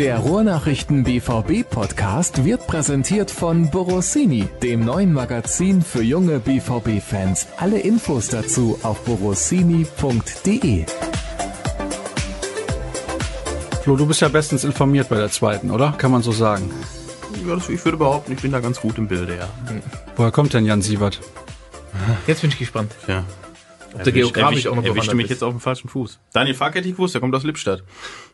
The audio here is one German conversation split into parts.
Der Ruhrnachrichten BVB Podcast wird präsentiert von Borossini, dem neuen Magazin für junge BVB Fans. Alle Infos dazu auf borossini.de. Flo, du bist ja bestens informiert bei der zweiten, oder? Kann man so sagen. Ja, das, ich würde behaupten, ich bin da ganz gut im Bilde, ja. Woher kommt denn Jan Sievert? Jetzt bin ich gespannt. Ja. Ob der geografisch auch noch Erwischte mich ist. jetzt auf dem falschen Fuß. Daniel Fark hätte ich gewusst, der kommt aus Lippstadt.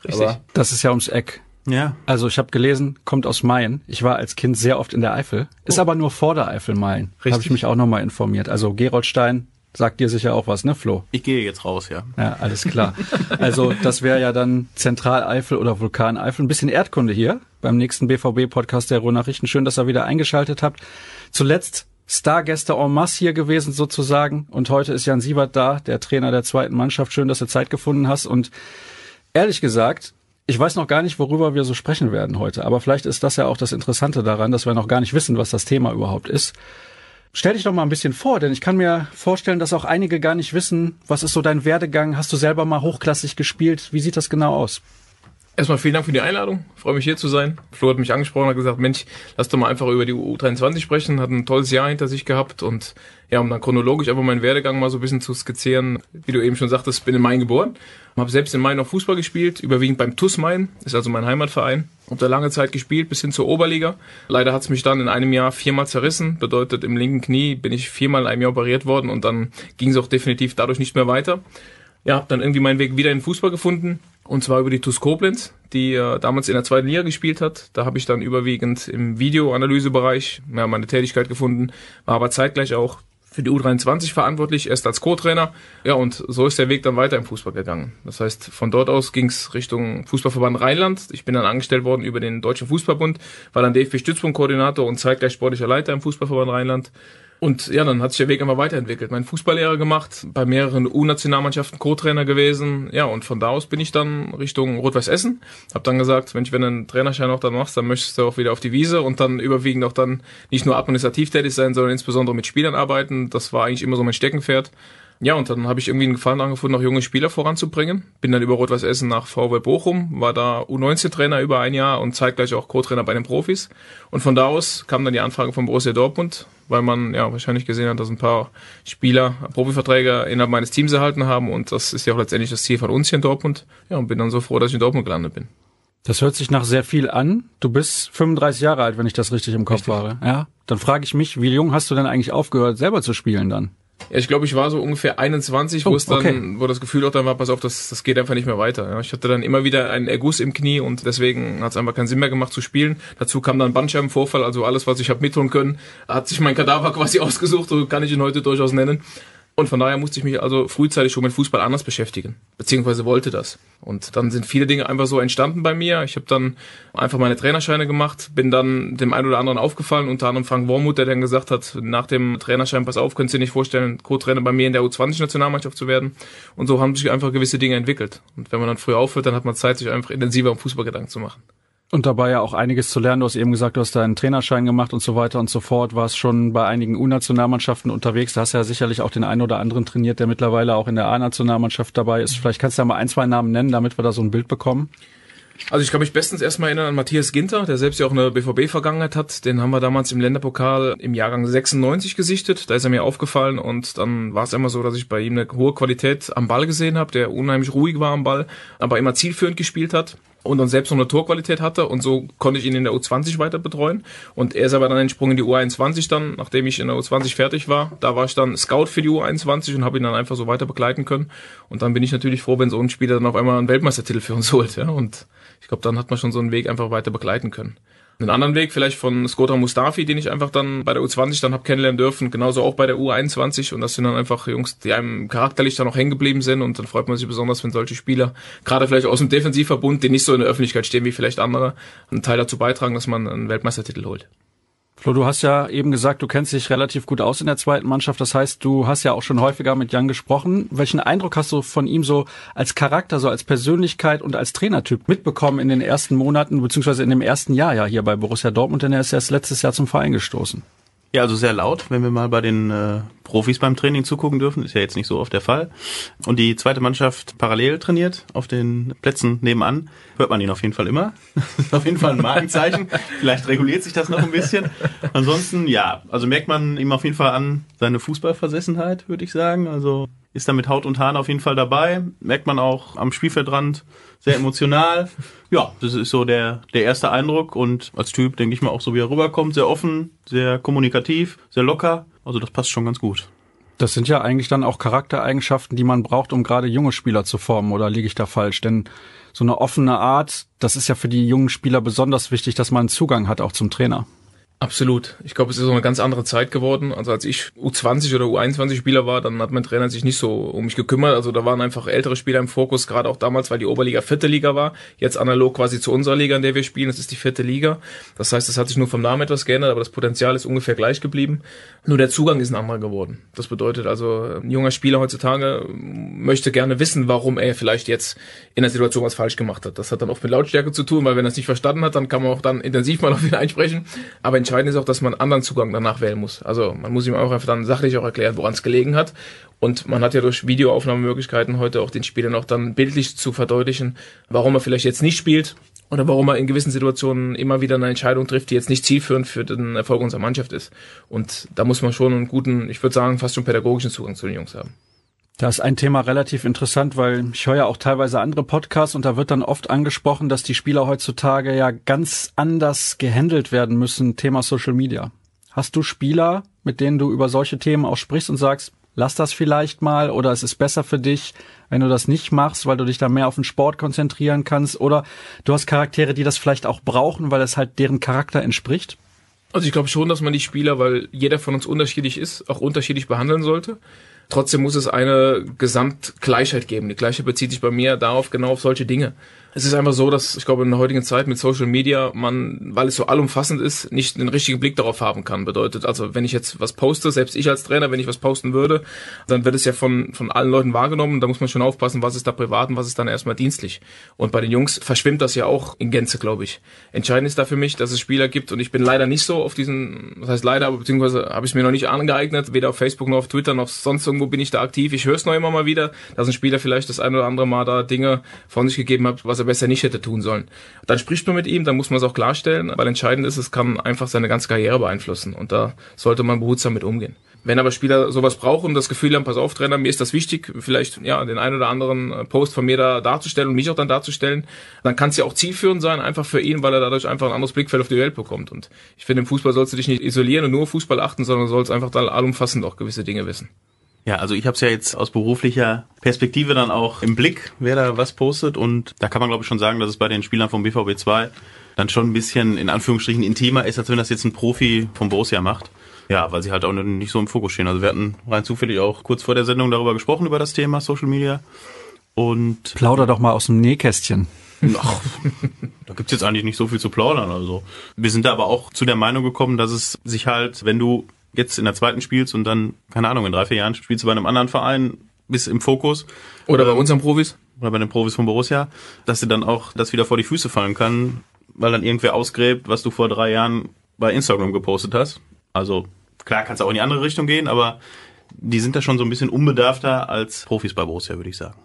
Richtig. Aber, Das ist ja ums Eck. Ja. Also ich habe gelesen, kommt aus Mayen. Ich war als Kind sehr oft in der Eifel. Ist aber nur vor der Eifel Mayen. Richtig. Habe ich mich auch nochmal informiert. Also Geroldstein sagt dir sicher auch was, ne Flo? Ich gehe jetzt raus, ja. Ja, alles klar. Also das wäre ja dann Zentraleifel oder Vulkaneifel. Ein bisschen Erdkunde hier beim nächsten BVB-Podcast der Ruhrnachrichten. Schön, dass ihr wieder eingeschaltet habt. Zuletzt Stargäste en masse hier gewesen sozusagen. Und heute ist Jan Siebert da, der Trainer der zweiten Mannschaft. Schön, dass du Zeit gefunden hast. Und ehrlich gesagt, ich weiß noch gar nicht, worüber wir so sprechen werden heute. Aber vielleicht ist das ja auch das Interessante daran, dass wir noch gar nicht wissen, was das Thema überhaupt ist. Stell dich doch mal ein bisschen vor, denn ich kann mir vorstellen, dass auch einige gar nicht wissen, was ist so dein Werdegang? Hast du selber mal hochklassig gespielt? Wie sieht das genau aus? Erstmal vielen Dank für die Einladung. Ich freue mich hier zu sein. Flo hat mich angesprochen hat gesagt, Mensch, lass doch mal einfach über die U23 sprechen. Hat ein tolles Jahr hinter sich gehabt und ja, um dann chronologisch einfach meinen Werdegang mal so ein bisschen zu skizzieren. Wie du eben schon sagtest, bin in Main geboren. Habe selbst in Main noch Fußball gespielt, überwiegend beim TUS Main, ist also mein Heimatverein. Hab da lange Zeit gespielt, bis hin zur Oberliga. Leider hat's mich dann in einem Jahr viermal zerrissen. Bedeutet, im linken Knie bin ich viermal in einem Jahr operiert worden und dann ging es auch definitiv dadurch nicht mehr weiter ja, habe dann irgendwie meinen Weg wieder in Fußball gefunden. Und zwar über die TuS Koblenz, die äh, damals in der zweiten Liga gespielt hat. Da habe ich dann überwiegend im Videoanalysebereich ja, meine Tätigkeit gefunden, war aber zeitgleich auch für die U23 verantwortlich, erst als Co-Trainer. Ja, und so ist der Weg dann weiter im Fußball gegangen. Das heißt, von dort aus ging es Richtung Fußballverband Rheinland. Ich bin dann angestellt worden über den Deutschen Fußballbund, war dann DFB-Stützpunktkoordinator und zeitgleich sportlicher Leiter im Fußballverband Rheinland. Und ja, dann hat sich der Weg immer weiterentwickelt. Mein Fußballlehrer gemacht, bei mehreren U-Nationalmannschaften Co-Trainer gewesen. Ja, und von da aus bin ich dann Richtung Rot-Weiß Essen. Hab dann gesagt, Mensch, wenn du einen Trainerschein auch dann machst, dann möchtest du auch wieder auf die Wiese und dann überwiegend auch dann nicht nur administrativ tätig sein, sondern insbesondere mit Spielern arbeiten. Das war eigentlich immer so mein Steckenpferd. Ja, und dann habe ich irgendwie einen Gefallen angefunden, auch junge Spieler voranzubringen. Bin dann über Rot-Weiß Essen nach VW Bochum, war da U19-Trainer über ein Jahr und zeitgleich auch Co-Trainer bei den Profis. Und von da aus kam dann die Anfrage von Borussia Dortmund, weil man ja wahrscheinlich gesehen hat, dass ein paar Spieler Profiverträge innerhalb meines Teams erhalten haben und das ist ja auch letztendlich das Ziel von uns hier in Dortmund. Ja, und bin dann so froh, dass ich in Dortmund gelandet bin. Das hört sich nach sehr viel an. Du bist 35 Jahre alt, wenn ich das richtig im Kopf habe. Ja. Dann frage ich mich, wie jung hast du denn eigentlich aufgehört, selber zu spielen dann? Ja, ich glaube, ich war so ungefähr 21, wo Oh, es dann, okay. wo das Gefühl auch dann war, pass auf, das, das geht einfach nicht mehr weiter. Ja, ich hatte dann immer wieder einen Erguss im Knie und deswegen hat es einfach keinen Sinn mehr gemacht zu spielen. Dazu kam dann Bandscheibenvorfall, also alles, was ich habe mittun können, hat sich mein Kadaver quasi ausgesucht, so kann ich ihn heute durchaus nennen. Und von daher musste ich mich also frühzeitig schon mit Fußball anders beschäftigen, beziehungsweise wollte das. Und dann sind viele Dinge einfach so entstanden bei mir. Ich habe dann einfach meine Trainerscheine gemacht, bin dann dem einen oder anderen aufgefallen, unter anderem Frank Wormuth, der dann gesagt hat, nach dem Trainerschein, pass auf, könnt ihr nicht vorstellen, Co-Trainer bei mir in der U20-Nationalmannschaft zu werden. Und so haben sich einfach gewisse Dinge entwickelt. Und wenn man dann früh aufhört, dann hat man Zeit, sich einfach intensiver um Fußball Gedanken zu machen. Und dabei ja auch einiges zu lernen. Du hast eben gesagt, du hast deinen Trainerschein gemacht und so weiter und so fort. Warst schon bei einigen U-Nationalmannschaften unterwegs. Da hast ja sicherlich auch den einen oder anderen trainiert, der mittlerweile auch in der A-Nationalmannschaft dabei ist. Vielleicht kannst du ja mal ein, zwei Namen nennen, damit wir da so ein Bild bekommen. Also ich kann mich bestens erstmal erinnern an Matthias Ginter, der selbst ja auch eine BVB-Vergangenheit hat. Den haben wir damals im Länderpokal im Jahrgang 96 gesichtet. Da ist er mir aufgefallen und dann war es immer so, dass ich bei ihm eine hohe Qualität am Ball gesehen habe, der unheimlich ruhig war am Ball, aber immer zielführend gespielt hat und dann selbst noch eine Torqualität hatte und so konnte ich ihn in der U20 weiter betreuen und er ist aber dann entsprungen in die U21 dann, nachdem ich in der U20 fertig war. Da war ich dann Scout für die U21 und habe ihn dann einfach so weiter begleiten können und dann bin ich natürlich froh, wenn so ein Spieler dann auf einmal einen Weltmeistertitel für uns holt, ja und ich glaube, dann hat man schon so einen Weg einfach weiter begleiten können. Einen anderen Weg vielleicht von Skotra Mustafi, den ich einfach dann bei der U20 dann hab kennenlernen dürfen, genauso auch bei der U21 und das sind dann einfach Jungs, die einem charakterlich dann auch hängen geblieben sind und dann freut man sich besonders, wenn solche Spieler, gerade vielleicht aus dem Defensivverbund, die nicht so in der Öffentlichkeit stehen wie vielleicht andere, einen Teil dazu beitragen, dass man einen Weltmeistertitel holt. Flo, du hast ja eben gesagt, du kennst dich relativ gut aus in der zweiten Mannschaft. Das heißt, du hast ja auch schon häufiger mit Jan gesprochen. Welchen Eindruck hast du von ihm so als Charakter, so als Persönlichkeit und als Trainertyp mitbekommen in den ersten Monaten, beziehungsweise in dem ersten Jahr ja hier bei Borussia Dortmund, denn er ist erst letztes Jahr zum Verein gestoßen? Ja, also sehr laut, wenn wir mal bei den äh, Profis beim Training zugucken dürfen, ist ja jetzt nicht so oft der Fall. Und die zweite Mannschaft parallel trainiert auf den Plätzen nebenan, hört man ihn auf jeden Fall immer. auf jeden Fall ein Markenzeichen. Vielleicht reguliert sich das noch ein bisschen. Ansonsten, ja, also merkt man ihm auf jeden Fall an seine Fußballversessenheit, würde ich sagen. Also ist da mit Haut und Haaren auf jeden Fall dabei. Merkt man auch am Spielfeldrand sehr emotional. Ja, das ist so der, der erste Eindruck und als Typ denke ich mal auch so, wie er rüberkommt. Sehr offen, sehr kommunikativ, sehr locker. Also das passt schon ganz gut. Das sind ja eigentlich dann auch Charaktereigenschaften, die man braucht, um gerade junge Spieler zu formen, oder liege ich da falsch? Denn so eine offene Art, das ist ja für die jungen Spieler besonders wichtig, dass man Zugang hat auch zum Trainer. Absolut. Ich glaube, es ist so eine ganz andere Zeit geworden. Also als ich U20 oder U21 Spieler war, dann hat mein Trainer sich nicht so um mich gekümmert. Also da waren einfach ältere Spieler im Fokus, gerade auch damals, weil die Oberliga vierte Liga war. Jetzt analog quasi zu unserer Liga, in der wir spielen. Das ist die vierte Liga. Das heißt, es hat sich nur vom Namen etwas geändert, aber das Potenzial ist ungefähr gleich geblieben. Nur der Zugang ist ein anderer geworden. Das bedeutet also, ein junger Spieler heutzutage möchte gerne wissen, warum er vielleicht jetzt in der Situation was falsch gemacht hat. Das hat dann oft mit Lautstärke zu tun, weil wenn er es nicht verstanden hat, dann kann man auch dann intensiv mal auf ihn einsprechen. Aber entscheidend ist auch, dass man anderen Zugang danach wählen muss. Also man muss ihm auch einfach dann sachlich auch erklären, woran es gelegen hat. Und man hat ja durch Videoaufnahmemöglichkeiten heute auch den Spielern auch dann bildlich zu verdeutlichen, warum er vielleicht jetzt nicht spielt oder warum er in gewissen Situationen immer wieder eine Entscheidung trifft, die jetzt nicht zielführend für den Erfolg unserer Mannschaft ist. Und da muss man schon einen guten, ich würde sagen, fast schon pädagogischen Zugang zu den Jungs haben. Da ist ein Thema relativ interessant, weil ich höre ja auch teilweise andere Podcasts und da wird dann oft angesprochen, dass die Spieler heutzutage ja ganz anders gehandelt werden müssen, Thema Social Media. Hast du Spieler, mit denen du über solche Themen auch sprichst und sagst, lass das vielleicht mal oder es ist besser für dich, wenn du das nicht machst, weil du dich da mehr auf den Sport konzentrieren kannst oder du hast Charaktere, die das vielleicht auch brauchen, weil es halt deren Charakter entspricht? Also ich glaube schon, dass man die Spieler, weil jeder von uns unterschiedlich ist, auch unterschiedlich behandeln sollte. Trotzdem muss es eine Gesamtgleichheit geben. Die Gleichheit bezieht sich bei mir darauf, genau auf solche Dinge. Es ist einfach so, dass ich glaube, in der heutigen Zeit mit Social Media man, weil es so allumfassend ist, nicht den richtigen Blick darauf haben kann. Bedeutet also, wenn ich jetzt was poste, selbst ich als Trainer, wenn ich was posten würde, dann wird es ja von, von allen Leuten wahrgenommen. Da muss man schon aufpassen, was ist da privat und was ist dann erstmal dienstlich. Und bei den Jungs verschwimmt das ja auch in Gänze, glaube ich. Entscheidend ist da für mich, dass es Spieler gibt und ich bin leider nicht so auf diesen, das heißt leider, aber beziehungsweise habe ich es mir noch nicht angeeignet, weder auf Facebook noch auf Twitter noch sonst irgendwo bin ich da aktiv. Ich höre es noch immer mal wieder, dass ein Spieler vielleicht das ein oder andere Mal da Dinge von sich gegeben hat, was er besser nicht hätte tun sollen. Dann spricht man mit ihm, dann muss man es auch klarstellen, weil entscheidend ist, es kann einfach seine ganze Karriere beeinflussen und da sollte man behutsam mit umgehen. Wenn aber Spieler sowas brauchen das Gefühl haben, pass auf, Trainer, mir ist das wichtig, vielleicht ja den einen oder anderen äh, Post von mir da darzustellen und mich auch dann darzustellen, dann kann es ja auch zielführend sein, einfach für ihn, weil er dadurch einfach ein anderes Blickfeld auf die Welt bekommt. Und ich finde, im Fußball sollst du dich nicht isolieren und nur Fußball achten, sondern sollst einfach da allumfassend auch gewisse Dinge wissen. Ja, also ich habe es ja jetzt aus beruflicher Perspektive dann auch im Blick, wer da was postet. Und da kann man, glaube ich, schon sagen, dass es bei den Spielern vom BVB 2 dann schon ein bisschen in Anführungsstrichen intimer ist, als wenn das jetzt ein Profi vom Borussia macht. Ja, weil sie halt auch nicht so im Fokus stehen. Also wir hatten rein zufällig auch kurz vor der Sendung darüber gesprochen, über das Thema Social Media. Und Plauder doch mal aus dem Nähkästchen. Ach, da gibt's jetzt eigentlich nicht so viel zu plaudern. Also wir sind da aber auch zu der Meinung gekommen, dass es sich halt, wenn du jetzt in der zweiten spielst und dann, keine Ahnung, in drei, vier Jahren spielst du bei einem anderen Verein, bist im Fokus. Oder bei unseren Profis. Oder bei den Profis von Borussia, dass dir dann auch das wieder vor die Füße fallen kann, weil dann irgendwer ausgräbt, was du vor drei Jahren bei Instagram gepostet hast. Also klar kannst du auch in die andere Richtung gehen, aber die sind da schon so ein bisschen unbedarfter als Profis bei Borussia, würde ich sagen.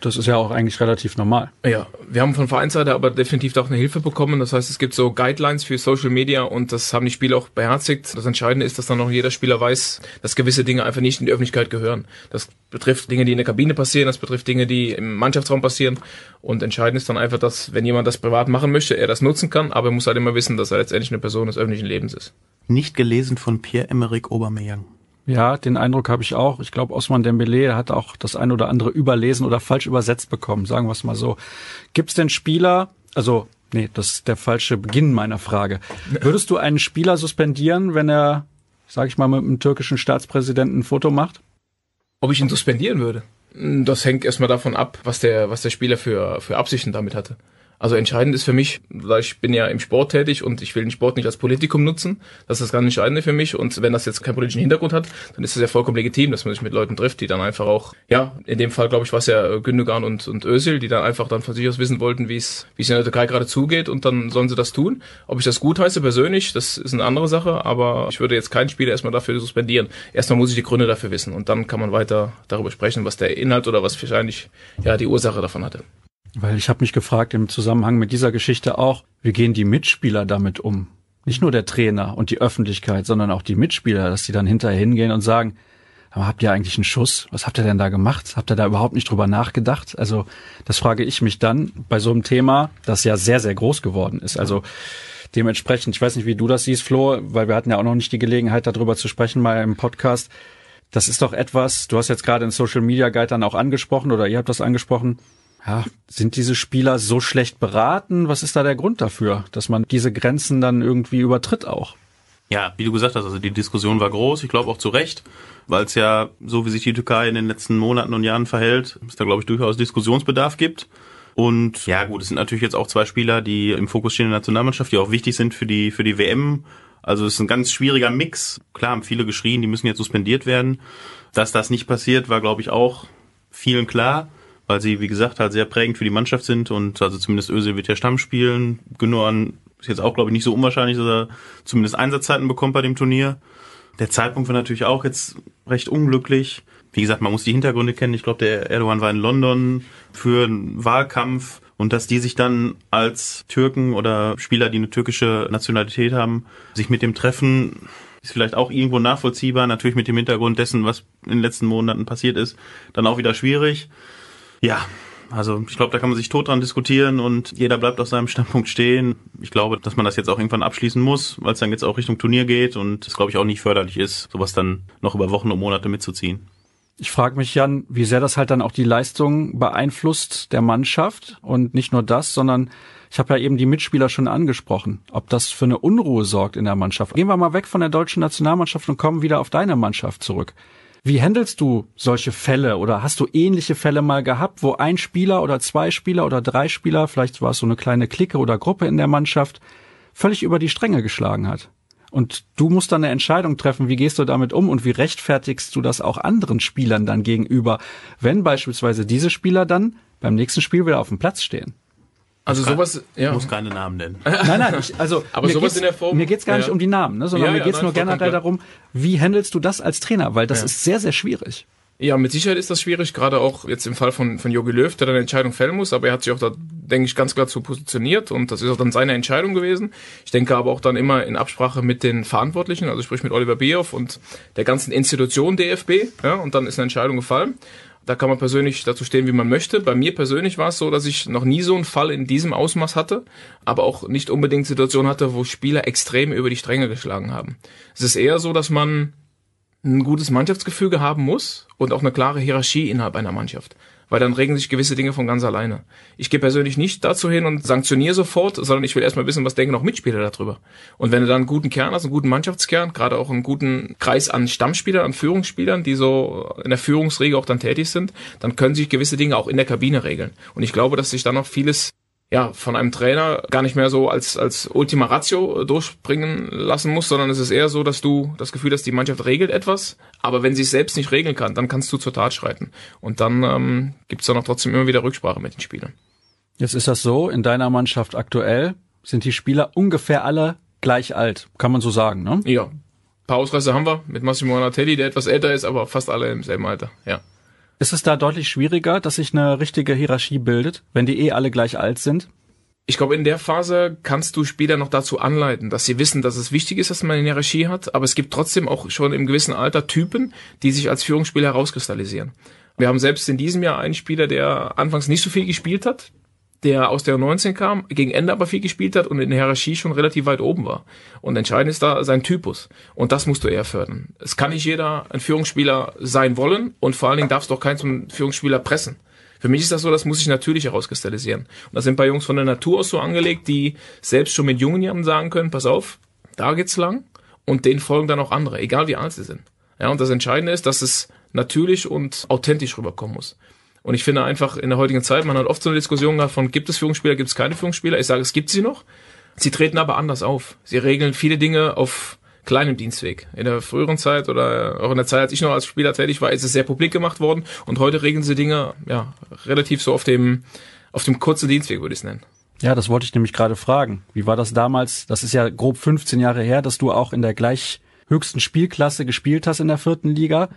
Das ist ja auch eigentlich relativ normal. Ja, wir haben von Vereinsseite aber definitiv auch eine Hilfe bekommen. Das heißt, es gibt so Guidelines für Social Media und das haben die Spieler auch beherzigt. Das Entscheidende ist, dass dann auch jeder Spieler weiß, dass gewisse Dinge einfach nicht in die Öffentlichkeit gehören. Das betrifft Dinge, die in der Kabine passieren, das betrifft Dinge, die im Mannschaftsraum passieren. Und entscheidend ist dann einfach, dass wenn jemand das privat machen möchte, er das nutzen kann, aber er muss halt immer wissen, dass er letztendlich eine Person des öffentlichen Lebens ist. Nicht gelesen von Pierre-Emerick Aubameyang. Ja, den Eindruck habe ich auch. Ich glaube, Osman Dembele hat auch das ein oder andere überlesen oder falsch übersetzt bekommen, sagen wir es mal so. Gibt es denn Spieler, also nee, das ist der falsche Beginn meiner Frage. Würdest du einen Spieler suspendieren, wenn er, sag ich mal, mit einem türkischen Staatspräsidenten ein Foto macht? Ob ich ihn suspendieren würde? Das hängt erstmal davon ab, was der, was der Spieler für, für Absichten damit hatte. Also entscheidend ist für mich, weil ich bin ja im Sport tätig und ich will den Sport nicht als Politikum nutzen. Das ist das ganz Entscheidende für mich. Und wenn das jetzt keinen politischen Hintergrund hat, dann ist es ja vollkommen legitim, dass man sich mit Leuten trifft, die dann einfach auch, ja, in dem Fall glaube ich war es ja Gündogan und, und Özil, die dann einfach dann von sich aus wissen wollten, wie es wie es in der Türkei gerade zugeht und dann sollen sie das tun. Ob ich das gut heiße persönlich, das ist eine andere Sache, aber ich würde jetzt keinen Spieler erstmal dafür suspendieren. Erstmal muss ich die Gründe dafür wissen und dann kann man weiter darüber sprechen, was der Inhalt oder was wahrscheinlich ja die Ursache davon hatte. Weil ich habe mich gefragt im Zusammenhang mit dieser Geschichte auch, wie gehen die Mitspieler damit um? Nicht nur der Trainer und die Öffentlichkeit, sondern auch die Mitspieler, dass die dann hinterher hingehen und sagen, aber habt ihr eigentlich einen Schuss? Was habt ihr denn da gemacht? Habt ihr da überhaupt nicht drüber nachgedacht? Also das frage ich mich dann bei so einem Thema, das ja sehr, sehr groß geworden ist. Also dementsprechend, ich weiß nicht, wie du das siehst, Flo, weil wir hatten ja auch noch nicht die Gelegenheit, darüber zu sprechen mal im Podcast. Das ist doch etwas, du hast jetzt gerade in Social Media Guide dann auch angesprochen oder ihr habt das angesprochen, ja, sind diese Spieler so schlecht beraten? Was ist da der Grund dafür, dass man diese Grenzen dann irgendwie übertritt auch? Ja, wie du gesagt hast, also die Diskussion war groß, ich glaube auch zu Recht, weil es ja, so wie sich die Türkei in den letzten Monaten und Jahren verhält, es da, glaube ich, durchaus Diskussionsbedarf gibt. Und ja, gut, es sind natürlich jetzt auch zwei Spieler, die im Fokus stehen in der Nationalmannschaft, die auch wichtig sind für die, für die WM. Also es ist ein ganz schwieriger Mix. Klar haben viele geschrien, die müssen jetzt suspendiert werden. Dass das nicht passiert, war, glaube ich, auch vielen klar weil sie, wie gesagt, halt sehr prägend für die Mannschaft sind und also zumindest Özil wird ja Stamm spielen. Gündogan ist jetzt auch, glaube ich, nicht so unwahrscheinlich, dass er zumindest Einsatzzeiten bekommt bei dem Turnier. Der Zeitpunkt war natürlich auch jetzt recht unglücklich. Wie gesagt, man muss die Hintergründe kennen. Ich glaube, der Erdogan war in London für einen Wahlkampf und dass die sich dann als Türken oder Spieler, die eine türkische Nationalität haben, sich mit dem treffen, ist vielleicht auch irgendwo nachvollziehbar. Natürlich mit dem Hintergrund dessen, was in den letzten Monaten passiert ist, dann auch wieder schwierig. Ja, also ich glaube, da kann man sich tot dran diskutieren und jeder bleibt auf seinem Standpunkt stehen. Ich glaube, dass man das jetzt auch irgendwann abschließen muss, weil es dann jetzt auch Richtung Turnier geht und es, glaube ich, auch nicht förderlich ist, sowas dann noch über Wochen und Monate mitzuziehen. Ich frage mich, Jan, wie sehr das halt dann auch die Leistung beeinflusst der Mannschaft und nicht nur das, sondern ich habe ja eben die Mitspieler schon angesprochen, ob das für eine Unruhe sorgt in der Mannschaft. Gehen wir mal weg von der deutschen Nationalmannschaft und kommen wieder auf deine Mannschaft zurück. Wie handelst du solche Fälle oder hast du ähnliche Fälle mal gehabt, wo ein Spieler oder zwei Spieler oder drei Spieler, vielleicht war es so eine kleine Clique oder Gruppe in der Mannschaft, völlig über die Stränge geschlagen hat? Und du musst dann eine Entscheidung treffen, wie gehst du damit um und wie rechtfertigst du das auch anderen Spielern dann gegenüber, wenn beispielsweise diese Spieler dann beim nächsten Spiel wieder auf dem Platz stehen? Also kann, sowas, ja. muss keine Namen nennen. Nein, nein, ich, also aber mir sowas geht's, in der Form. Mir geht's gar ja. nicht um die Namen, ne, sondern ja, mir geht's ja, nur generell darum, wie handelst du das als Trainer, weil das ist sehr, sehr schwierig. Ja, mit Sicherheit ist das schwierig, gerade auch jetzt im Fall von, von Jogi Löw, der dann eine Entscheidung fällen muss, aber er hat sich auch da, denke ich, ganz klar zu positioniert und das ist auch dann seine Entscheidung gewesen. Ich denke aber auch dann immer in Absprache mit den Verantwortlichen, also sprich mit Oliver Bierhoff und der ganzen Institution DFB, ja, und dann ist eine Entscheidung gefallen. Da kann man persönlich dazu stehen, wie man möchte. Bei mir persönlich war es so, dass ich noch nie so einen Fall in diesem Ausmaß hatte, aber auch nicht unbedingt Situationen hatte, wo Spieler extrem über die Stränge geschlagen haben. Es ist eher so, dass man ein gutes Mannschaftsgefüge haben muss und auch eine klare Hierarchie innerhalb einer Mannschaft weil dann regen sich gewisse Dinge von ganz alleine. Ich gehe persönlich nicht dazu hin und sanktioniere sofort, sondern ich will erstmal wissen, was denken auch Mitspieler darüber. Und wenn du dann einen guten Kern hast, einen guten Mannschaftskern, gerade auch einen guten Kreis an Stammspielern, an Führungsspielern, die so in der Führungsregel auch dann tätig sind, dann können sich gewisse Dinge auch in der Kabine regeln. Und ich glaube, dass sich dann noch vieles ja, von einem Trainer gar nicht mehr so als, als Ultima Ratio durchbringen lassen muss, sondern es ist eher so, dass du das Gefühl hast, die Mannschaft regelt etwas, aber wenn sie es selbst nicht regeln kann, dann kannst du zur Tat schreiten. Und dann ähm, gibt es dann auch trotzdem immer wieder Rücksprache mit den Spielern. Jetzt ist das so, in deiner Mannschaft aktuell sind die Spieler ungefähr alle gleich alt, kann man so sagen, ne? Ja. Ein paar Ausreißer haben wir mit Massimo Anatelli, der etwas älter ist, aber fast alle im selben Alter, ja. Ist es da deutlich schwieriger, dass sich eine richtige Hierarchie bildet, wenn die eh alle gleich alt sind? Ich glaube, in der Phase kannst du Spieler noch dazu anleiten, dass sie wissen, dass es wichtig ist, dass man eine Hierarchie hat, aber es gibt trotzdem auch schon im gewissen Alter Typen, die sich als Führungsspieler herauskristallisieren. Wir haben selbst in diesem Jahr einen Spieler, der anfangs nicht so viel gespielt hat, der aus der 19 kam, gegen Ende aber viel gespielt hat und in der Hierarchie schon relativ weit oben war. Und entscheidend ist da sein Typus. Und das musst du eher fördern. Es kann nicht jeder ein Führungsspieler sein wollen und vor allen Dingen darfst du auch keinen zum Führungsspieler pressen. Für mich ist das so, das muss sich natürlich herauskristallisieren. Und das sind bei Jungs von der Natur aus so angelegt, die selbst schon mit jungen Jahren sagen können, pass auf, da geht's lang und denen folgen dann auch andere, egal wie alt sie sind. Ja, und das Entscheidende ist, dass es natürlich und authentisch rüberkommen muss. Und ich finde einfach in der heutigen Zeit, man hat oft so eine Diskussion gehabt von, gibt es Führungsspieler, gibt es keine Führungsspieler? Ich sage, es gibt sie noch. Sie treten aber anders auf. Sie regeln viele Dinge auf kleinem Dienstweg. In der früheren Zeit oder auch in der Zeit, als ich noch als Spieler tätig war, ist es sehr publik gemacht worden und heute regeln sie Dinge ja relativ so auf dem auf dem kurzen Dienstweg würde ich es nennen. Ja, das wollte ich nämlich gerade fragen. Wie war das damals? Das ist ja grob 15 Jahre her, dass du auch in der gleich höchsten Spielklasse gespielt hast in der vierten Liga.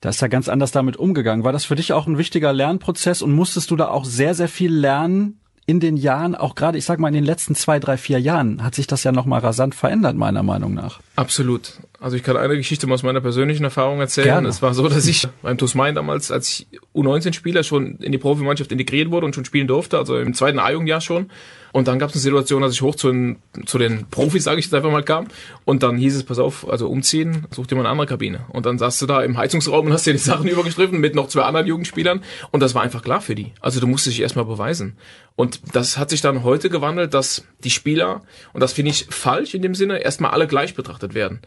Da ist ja ganz anders damit umgegangen. War das für dich auch ein wichtiger Lernprozess und musstest du da auch sehr, sehr viel lernen in den Jahren, auch gerade, ich sag mal, in den letzten zwei, drei, vier Jahren hat sich das ja nochmal rasant verändert, meiner Meinung nach. Absolut. Also ich kann eine Geschichte aus meiner persönlichen Erfahrung erzählen. Gerne. Es war so, dass ich beim TuS Main damals, als ich U19-Spieler schon in die Profimannschaft integriert wurde und schon spielen durfte, also im zweiten A-Jugendjahr schon, und dann gab es eine Situation, dass ich hoch zu den, zu den Profis, sage ich jetzt einfach mal, kam. Und dann hieß es, pass auf, also umziehen, such dir mal eine andere Kabine. Und dann saßt du da im Heizungsraum und hast dir die Sachen übergestriffen mit noch zwei anderen Jugendspielern. Und das war einfach klar für die. Also du musstest dich erstmal beweisen. Und das hat sich dann heute gewandelt, dass die Spieler, und das finde ich falsch in dem Sinne, erstmal alle gleich betrachtet werden.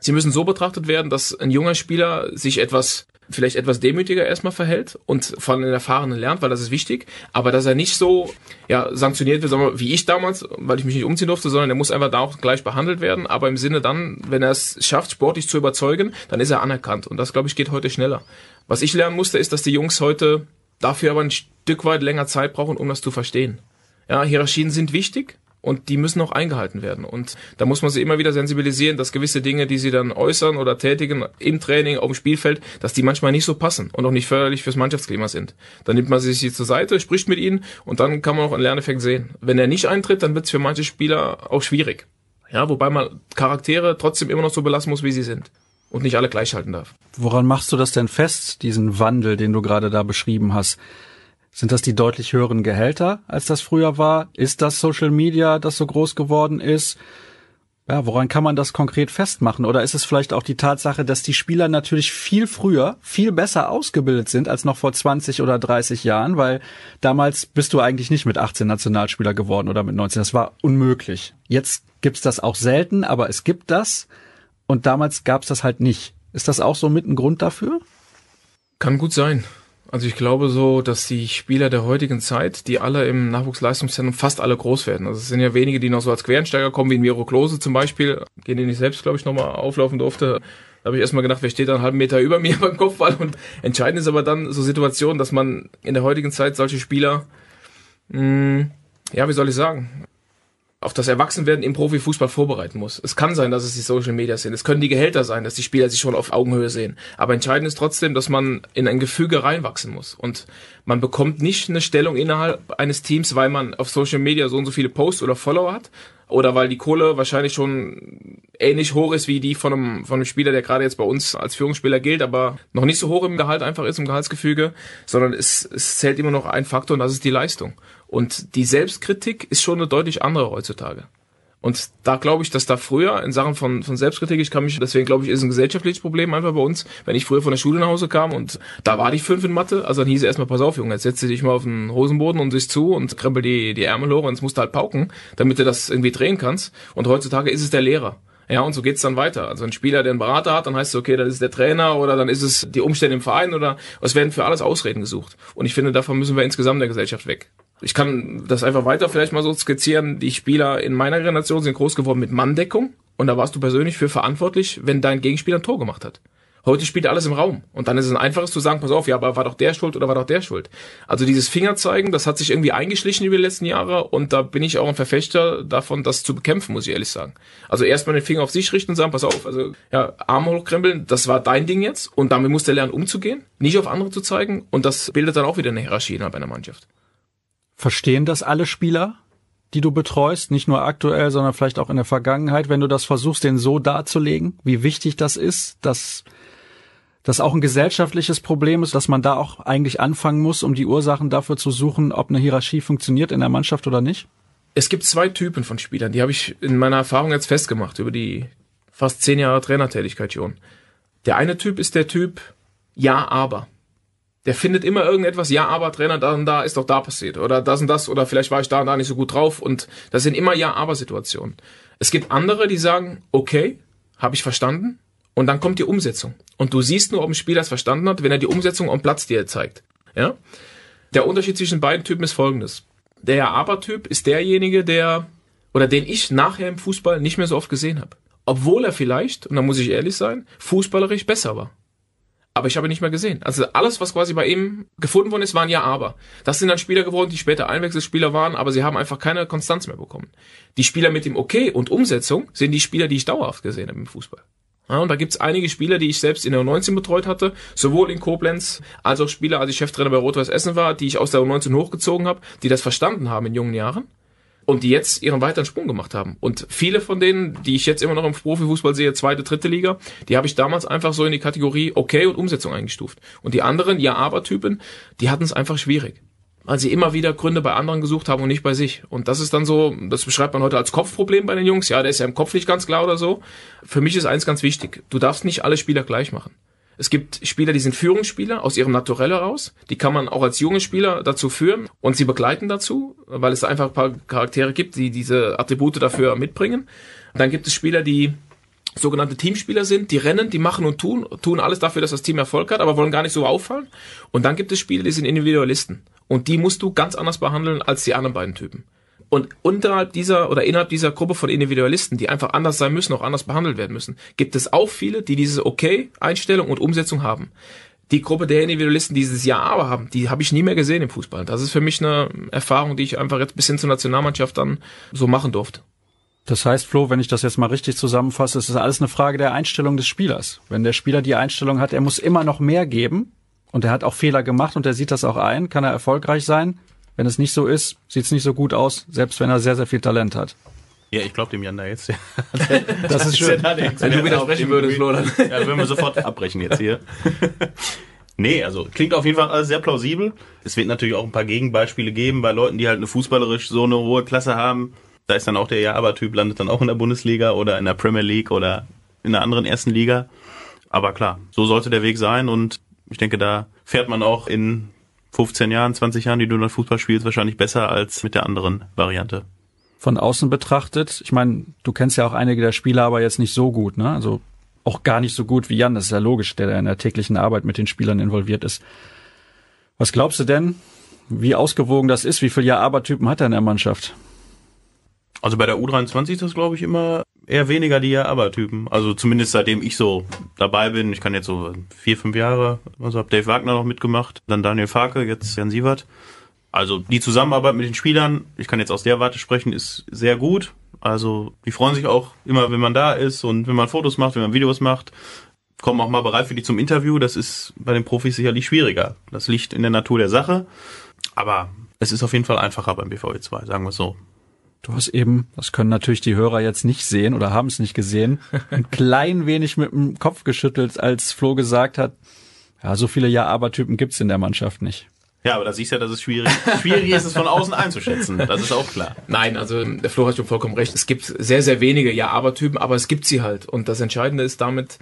Sie müssen so betrachtet werden, dass ein junger Spieler sich etwas vielleicht etwas demütiger erstmal verhält und von den Erfahrenen lernt, weil das ist wichtig, aber dass er nicht so ja, sanktioniert wird, wie ich damals, weil ich mich nicht umziehen durfte, sondern er muss einfach da auch gleich behandelt werden, aber im Sinne dann, wenn er es schafft, sportlich zu überzeugen, dann ist er anerkannt und das, glaube ich, geht heute schneller. Was ich lernen musste, ist, dass die Jungs heute dafür aber ein Stück weit länger Zeit brauchen, um das zu verstehen. Ja, Hierarchien sind wichtig, und die müssen auch eingehalten werden. Und da muss man sie immer wieder sensibilisieren, dass gewisse Dinge, die sie dann äußern oder tätigen im Training, auf dem Spielfeld, dass die manchmal nicht so passen und auch nicht förderlich fürs Mannschaftsklima sind. Dann nimmt man sich zur Seite, spricht mit ihnen und dann kann man auch einen Lerneffekt sehen. Wenn er nicht eintritt, dann wird es für manche Spieler auch schwierig. Ja, wobei man Charaktere trotzdem immer noch so belassen muss, wie sie sind und nicht alle gleichhalten darf. Woran machst du das denn fest, diesen Wandel, den du gerade da beschrieben hast? Sind das die deutlich höheren Gehälter, als das früher war? Ist das Social Media, das so groß geworden ist? Ja, woran kann man das konkret festmachen? Oder ist es vielleicht auch die Tatsache, dass die Spieler natürlich viel früher, viel besser ausgebildet sind als noch vor 20 oder 30 Jahren? Weil damals bist du eigentlich nicht mit 18 Nationalspieler geworden oder mit 19. Das war unmöglich. Jetzt gibt's das auch selten, aber es gibt das. Und damals gab's das halt nicht. Ist das auch so mit ein Grund dafür? Kann gut sein. Also ich glaube so, dass die Spieler der heutigen Zeit, die alle im Nachwuchsleistungszentrum fast alle groß werden. Also es sind ja wenige, die noch so als Querensteiger kommen, wie in Miro Klose zum Beispiel, den ich selbst, glaube ich, nochmal auflaufen durfte. Da habe ich erstmal gedacht, wer steht da einen halben Meter über mir beim Kopfball? Und entscheidend ist aber dann so Situationen, dass man in der heutigen Zeit solche Spieler, mh, hm, ja, wie soll ich sagen, auf das Erwachsenwerden im Profifußball vorbereiten muss. Es kann sein, dass es die Social Media sind. Es können die Gehälter sein, dass die Spieler sich schon auf Augenhöhe sehen. Aber entscheidend ist trotzdem, dass man in ein Gefüge reinwachsen muss. Und man bekommt nicht eine Stellung innerhalb eines Teams, weil man auf Social Media so und so viele Posts oder Follower hat. Oder weil die Kohle wahrscheinlich schon ähnlich hoch ist wie die von einem, von einem Spieler, der gerade jetzt bei uns als Führungsspieler gilt, aber noch nicht so hoch im Gehalt einfach ist, im Gehaltsgefüge, sondern es, es zählt immer noch ein Faktor und das ist die Leistung. Und die Selbstkritik ist schon eine deutlich andere heutzutage. Und da glaube ich, dass da früher in Sachen von, von Selbstkritik, ich kann mich, deswegen glaube ich, ist ein gesellschaftliches Problem einfach bei uns, wenn ich früher von der Schule nach Hause kam und da war die fünf in Mathe, also dann hieß es erstmal, pass auf, Junge, jetzt setzt du dich mal auf den Hosenboden und siehst zu und krempel die, die Ärmel hoch und jetzt musst du halt pauken, damit du das irgendwie drehen kannst. Und heutzutage ist es der Lehrer. Ja, und so geht's dann weiter. Also ein Spieler, der einen Berater hat, dann heißt es, okay, dann ist es der Trainer oder dann ist es die Umstände im Verein oder es werden für alles Ausreden gesucht. Und ich finde, davon müssen wir insgesamt der Gesellschaft weg. Ich kann das einfach weiter vielleicht mal so skizzieren. Die Spieler in meiner Generation sind groß geworden mit Manndeckung und da warst du persönlich für verantwortlich, wenn dein Gegenspieler ein Tor gemacht hat. Heute spielt alles im Raum. Und dann ist es ein einfaches zu sagen, pass auf, ja, aber war doch der schuld oder war doch der schuld. Also dieses Fingerzeigen, das hat sich irgendwie eingeschlichen über die letzten Jahre und da bin ich auch ein Verfechter davon, das zu bekämpfen, muss ich ehrlich sagen. Also erstmal den Finger auf sich richten und sagen, pass auf, also ja, Arme hochkrempeln, das war dein Ding jetzt und damit muss der lernen umzugehen, nicht auf andere zu zeigen und das bildet dann auch wieder eine Hierarchie innerhalb einer Mannschaft. Verstehen das alle Spieler? die du betreust, nicht nur aktuell, sondern vielleicht auch in der Vergangenheit, wenn du das versuchst, den so darzulegen, wie wichtig das ist, dass das auch ein gesellschaftliches Problem ist, dass man da auch eigentlich anfangen muss, um die Ursachen dafür zu suchen, ob eine Hierarchie funktioniert in der Mannschaft oder nicht? Es gibt zwei Typen von Spielern, die habe ich in meiner Erfahrung jetzt festgemacht über die fast zehn Jahre Trainertätigkeit schon. Der eine Typ ist der Typ Ja, aber. Der findet immer irgendetwas, ja, aber Trainer, da und da ist doch da passiert. Oder das und das, oder vielleicht war ich da und da nicht so gut drauf. Und das sind immer Ja, aber Situationen. Es gibt andere, die sagen, okay, habe ich verstanden, und dann kommt die Umsetzung. Und du siehst nur, ob ein Spieler es verstanden hat, wenn er die Umsetzung am Platz dir zeigt. Ja? Der Unterschied zwischen beiden Typen ist folgendes. Der Ja-Aber-Typ ist derjenige, der, oder den ich nachher im Fußball nicht mehr so oft gesehen habe. Obwohl er vielleicht, und da muss ich ehrlich sein, fußballerisch besser war. Aber ich habe ihn nicht mehr gesehen. Also alles, was quasi bei ihm gefunden worden ist, waren Ja-Aber. Das sind dann Spieler geworden, die später Einwechselspieler waren, aber sie haben einfach keine Konstanz mehr bekommen. Die Spieler mit dem Okay und Umsetzung sind die Spieler, die ich dauerhaft gesehen habe im Fußball. Ja, und da gibt's einige Spieler, die ich selbst in der U19 betreut hatte, sowohl in Koblenz als auch Spieler, als ich Cheftrainer bei Rot-Weiß Essen war, die ich aus der U19 hochgezogen habe, die das verstanden haben in jungen Jahren und die jetzt ihren weiteren Sprung gemacht haben. Und viele von denen, die ich jetzt immer noch im Profifußball sehe, zweite, dritte Liga, die habe ich damals einfach so in die Kategorie Okay und Umsetzung eingestuft. Und die anderen, Ja-Aber-Typen, die hatten es einfach schwierig weil sie immer wieder Gründe bei anderen gesucht haben und nicht bei sich. Und das ist dann so, das beschreibt man heute als Kopfproblem bei den Jungs. Ja, der ist ja im Kopf nicht ganz klar oder so. Für mich ist eins ganz wichtig. Du darfst nicht alle Spieler gleich machen. Es gibt Spieler, die sind Führungsspieler aus ihrem Naturell heraus. Die kann man auch als junge Spieler dazu führen und sie begleiten dazu, weil es einfach ein paar Charaktere gibt, die diese Attribute dafür mitbringen. Dann gibt es Spieler, die sogenannte Teamspieler sind, die rennen, die machen und tun, tun alles dafür, dass das Team Erfolg hat, aber wollen gar nicht so auffallen. Und dann gibt es Spieler, die sind Individualisten. Und die musst du ganz anders behandeln als die anderen beiden Typen. Und unterhalb dieser oder innerhalb dieser Gruppe von Individualisten, die einfach anders sein müssen, auch anders behandelt werden müssen, gibt es auch viele, die diese Okay-Einstellung und Umsetzung haben. Die Gruppe der Individualisten, die dieses Ja aber haben, die habe ich nie mehr gesehen im Fußball. Das ist für mich eine Erfahrung, die ich einfach jetzt bis hin zur Nationalmannschaft dann so machen durfte. Das heißt, Flo, wenn ich das jetzt mal richtig zusammenfasse, ist es alles eine Frage der Einstellung des Spielers. Wenn der Spieler die Einstellung hat, er muss immer noch mehr geben, und er hat auch Fehler gemacht und er sieht das auch ein, kann er erfolgreich sein. Wenn es nicht so ist, sieht es nicht so gut aus, selbst wenn er sehr, sehr viel Talent hat. Ja, ich glaube dem Jan da jetzt. das ist schön. Wenn du widersprechen würdest, Flo, dann. Ja, würden wir sofort abbrechen jetzt hier. Nee, also klingt auf jeden Fall alles sehr plausibel. Es wird natürlich auch ein paar Gegenbeispiele geben bei Leuten, die halt eine fußballerisch so eine hohe Klasse haben. Da ist dann auch der Ja-Aber-Typ, landet dann auch in der Bundesliga oder in der Premier League oder in einer anderen ersten Liga. Aber klar, so sollte der Weg sein und ich denke, da fährt man auch in 15 Jahren, 20 Jahren, die du dann Fußball spielst, wahrscheinlich besser als mit der anderen Variante. Von außen betrachtet, ich meine, du kennst ja auch einige der Spieler, aber jetzt nicht so gut, ne? Also auch gar nicht so gut wie Jan, das ist ja logisch, der in der täglichen Arbeit mit den Spielern involviert ist. Was glaubst du denn, wie ausgewogen das ist? Wie viele Ja-Aber-Typen hat er in der Mannschaft? Also bei der U23 ist das, glaube ich, immer eher weniger die Ja-Aber-Typen. Also zumindest seitdem ich so dabei bin. Ich kann jetzt so vier, fünf Jahre, also habe Dave Wagner noch mitgemacht, dann Daniel Farke, jetzt Jan Sievert. Also die Zusammenarbeit mit den Spielern, ich kann jetzt aus der Warte sprechen, ist sehr gut. Also die freuen sich auch immer, wenn man da ist und wenn man Fotos macht, wenn man Videos macht. Kommen auch mal bereit für die zum Interview. Das ist bei den Profis sicherlich schwieriger. Das liegt in der Natur der Sache. Aber es ist auf jeden Fall einfacher beim BVE 2, sagen wir es so. Du hast eben, das können natürlich die Hörer jetzt nicht sehen oder haben es nicht gesehen, ein klein wenig mit dem Kopf geschüttelt, als Flo gesagt hat, ja, so viele Ja-Aber-Typen gibt's in der Mannschaft nicht. Ja, aber da siehst du ja, dass es schwierig, schwierig ist, es von außen einzuschätzen. Das ist auch klar. Nein, also der Flo hat schon vollkommen recht. Es gibt sehr, sehr wenige Ja-Aber-Typen, aber es gibt sie halt. Und das Entscheidende ist damit,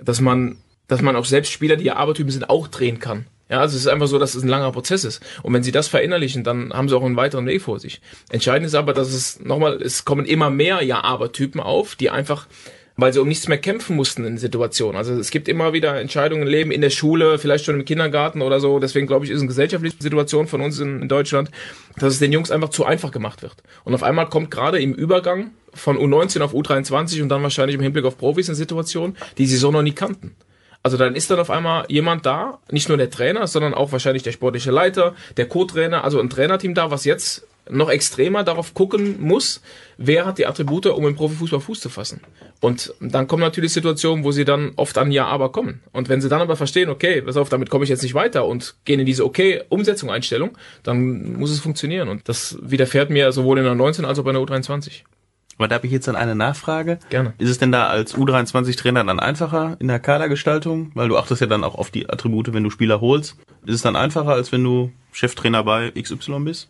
dass man, dass man auch selbst Spieler, die Ja-Aber-Typen sind, auch drehen kann. Ja, also es ist einfach so, dass es ein langer Prozess ist. Und wenn sie das verinnerlichen, dann haben sie auch einen weiteren Weg vor sich. Entscheidend ist aber, dass es nochmal, es kommen immer mehr Ja-Aber-Typen auf, die einfach weil sie um nichts mehr kämpfen mussten in Situationen. Also es gibt immer wieder Entscheidungen im Leben, in der Schule, vielleicht schon im Kindergarten oder so. Deswegen glaube ich, ist eine gesellschaftliche Situation von uns in, in, Deutschland, dass es den Jungs einfach zu einfach gemacht wird. Und auf einmal kommt gerade im Übergang von U19 auf U23 und dann wahrscheinlich im Hinblick auf Profis eine Situation, die sie so noch nie kannten. Also dann ist dann auf einmal jemand da, nicht nur der Trainer, sondern auch wahrscheinlich der sportliche Leiter, der Co-Trainer, also ein Trainerteam da, was jetzt noch extremer darauf gucken muss, wer hat die Attribute, um im Profifußball Fuß zu fassen. Und dann kommen natürlich Situationen, wo sie dann oft an Ja, aber kommen. Und wenn sie dann aber verstehen, okay, pass auf, damit komme ich jetzt nicht weiter und gehen in diese okay Umsetzung, Einstellung, dann muss es funktionieren. Und das widerfährt mir sowohl in der 19 als auch bei der U23. Aber da habe ich jetzt dann eine Nachfrage. Gerne. Ist es denn da als U23-Trainer dann einfacher in der Kadergestaltung? Weil du achtest ja dann auch auf die Attribute, wenn du Spieler holst. Ist es dann einfacher, als wenn du Cheftrainer bei XY bist?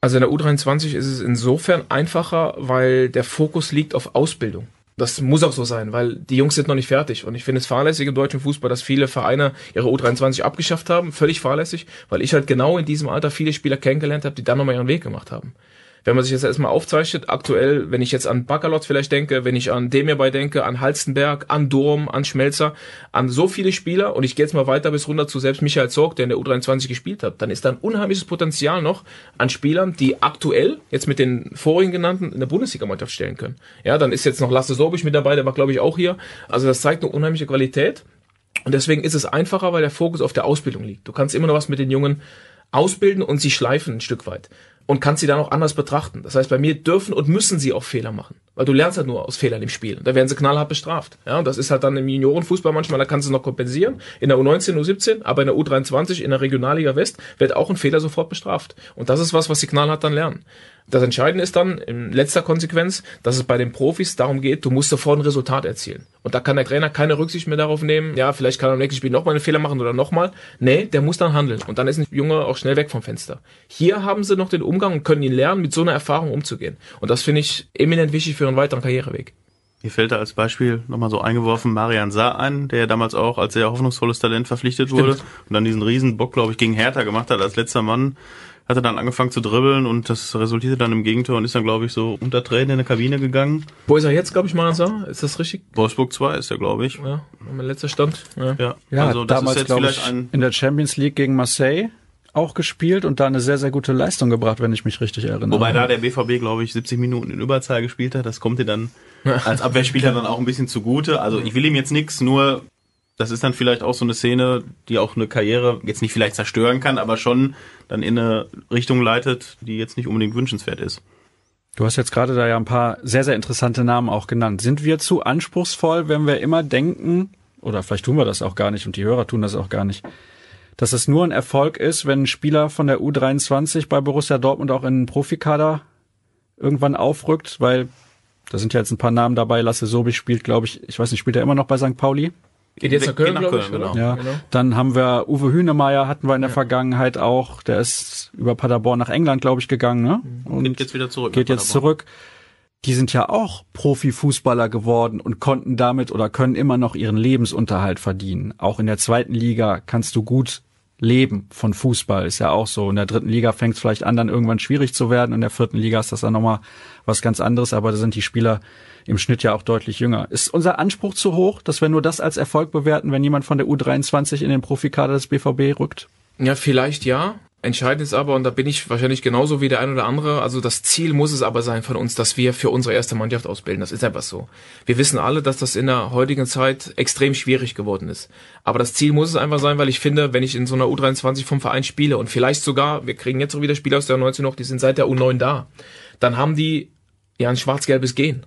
Also in der U23 ist es insofern einfacher, weil der Fokus liegt auf Ausbildung. Das muss auch so sein, weil die Jungs sind noch nicht fertig. Und ich finde es fahrlässig im deutschen Fußball, dass viele Vereine ihre U23 abgeschafft haben. Völlig fahrlässig, weil ich halt genau in diesem Alter viele Spieler kennengelernt habe, die dann nochmal ihren Weg gemacht haben. Wenn man sich das erstmal aufzeichnet, aktuell, wenn ich jetzt an Bakalot vielleicht denke, wenn ich an Demirbay denke, an Halstenberg, an Durm, an Schmelzer, an so viele Spieler und ich gehe jetzt mal weiter bis runter zu selbst Michael Zorg, der in der U23 gespielt hat, dann ist da ein unheimliches Potenzial noch an Spielern, die aktuell jetzt mit den vorigen genannten in der Bundesliga-Mannschaft stellen können. Ja, dann ist jetzt noch Lasse Sobisch mit dabei, der war glaube ich auch hier. Also das zeigt eine unheimliche Qualität. Und deswegen ist es einfacher, weil der Fokus auf der Ausbildung liegt. Du kannst immer noch was mit den Jungen ausbilden und sie schleifen ein Stück weit und kannst sie dann auch anders betrachten. Das heißt, bei mir dürfen und müssen sie auch Fehler machen, weil du lernst halt nur aus Fehlern im Spiel. Da werden sie knallhart bestraft. Ja, und das ist halt dann im Juniorenfußball manchmal, da kannst du noch kompensieren. In der U19, U17, aber in der U23, in der Regionalliga West wird auch ein Fehler sofort bestraft. Und das ist was, was sie knallhart dann lernen. Das Entscheidende ist dann in letzter Konsequenz, dass es bei den Profis darum geht, du musst sofort ein Resultat erzielen. Und da kann der Trainer keine Rücksicht mehr darauf nehmen, ja, vielleicht kann er im nächsten Spiel nochmal einen Fehler machen oder nochmal. Nee, der muss dann handeln. Und dann ist ein Junge auch schnell weg vom Fenster. Hier haben sie noch den Umgang und können ihn lernen, mit so einer Erfahrung umzugehen. Und das finde ich eminent wichtig für einen weiteren Karriereweg. Mir fällt da als Beispiel nochmal so eingeworfen Marian Saar ein, der ja damals auch als sehr hoffnungsvolles Talent verpflichtet Stimmt. wurde und dann diesen riesen Bock, glaube ich, gegen Hertha gemacht hat als letzter Mann hat er dann angefangen zu dribbeln und das resultierte dann im Gegentor und ist dann, glaube ich, so unter Tränen in eine Kabine gegangen. Wo ist er jetzt, glaube ich, Manasa? Ist das richtig? Wolfsburg 2 ist er, glaube ich. Ja, mein letzter Stand. Ja. Ja, Ja, also das damals ist jetzt glaube vielleicht ich ein in der Champions League gegen Marseille auch gespielt und da eine sehr, sehr gute Leistung gebracht, wenn ich mich richtig erinnere. Wobei da der BVB, glaube ich, 70 Minuten in Überzahl gespielt hat. Das kommt dir dann als Abwehrspieler dann auch ein bisschen zugute. Also ich will ihm jetzt nichts, nur das ist dann vielleicht auch so eine Szene, die auch eine Karriere jetzt nicht vielleicht zerstören kann, aber schon dann in eine Richtung leitet, die jetzt nicht unbedingt wünschenswert ist. Du hast jetzt gerade da ja ein paar sehr, sehr interessante Namen auch genannt. Sind wir zu anspruchsvoll, wenn wir immer denken, oder vielleicht tun wir das auch gar nicht und die Hörer tun das auch gar nicht, dass es nur ein Erfolg ist, wenn ein Spieler von der U23 bei Borussia Dortmund auch in den Profikader irgendwann aufrückt, weil da sind ja jetzt ein paar Namen dabei. Lasse Sobich spielt, glaube ich, ich weiß nicht, spielt er immer noch bei St. Pauli? Geht jetzt nach Köln, nach ich, Köln, oder? genau. Ja, Genau. dann haben wir Uwe Hünemeyer hatten wir in der Vergangenheit auch. Der ist über Paderborn nach England, glaube ich, gegangen, ne? Und Geht jetzt wieder zurück. geht jetzt zurück. Die sind ja auch Profifußballer geworden und konnten damit oder können immer noch ihren Lebensunterhalt verdienen. Auch in der zweiten Liga kannst du gut leben von Fußball, ist ja auch so. In der dritten Liga fängt es vielleicht an, dann irgendwann schwierig zu werden. In der vierten Liga ist das dann nochmal was ganz anderes, aber da sind die Spieler im Schnitt ja auch deutlich jünger. Ist unser Anspruch zu hoch, dass wir nur das als Erfolg bewerten, wenn jemand von der U23 in den Profikader des BVB rückt? Ja, vielleicht ja. Entscheidend ist aber, und da bin ich wahrscheinlich genauso wie der ein oder andere, also das Ziel muss es aber sein von uns, dass wir für unsere erste Mannschaft ausbilden. Das ist einfach so. Wir wissen alle, dass das in der heutigen Zeit extrem schwierig geworden ist. Aber das Ziel muss es einfach sein, weil ich finde, wenn ich in so einer U23 vom Verein spiele und vielleicht sogar, wir kriegen jetzt auch wieder Spieler aus der 19 noch, die sind seit der U9 da, dann haben die ja ein schwarz-gelbes Gehen.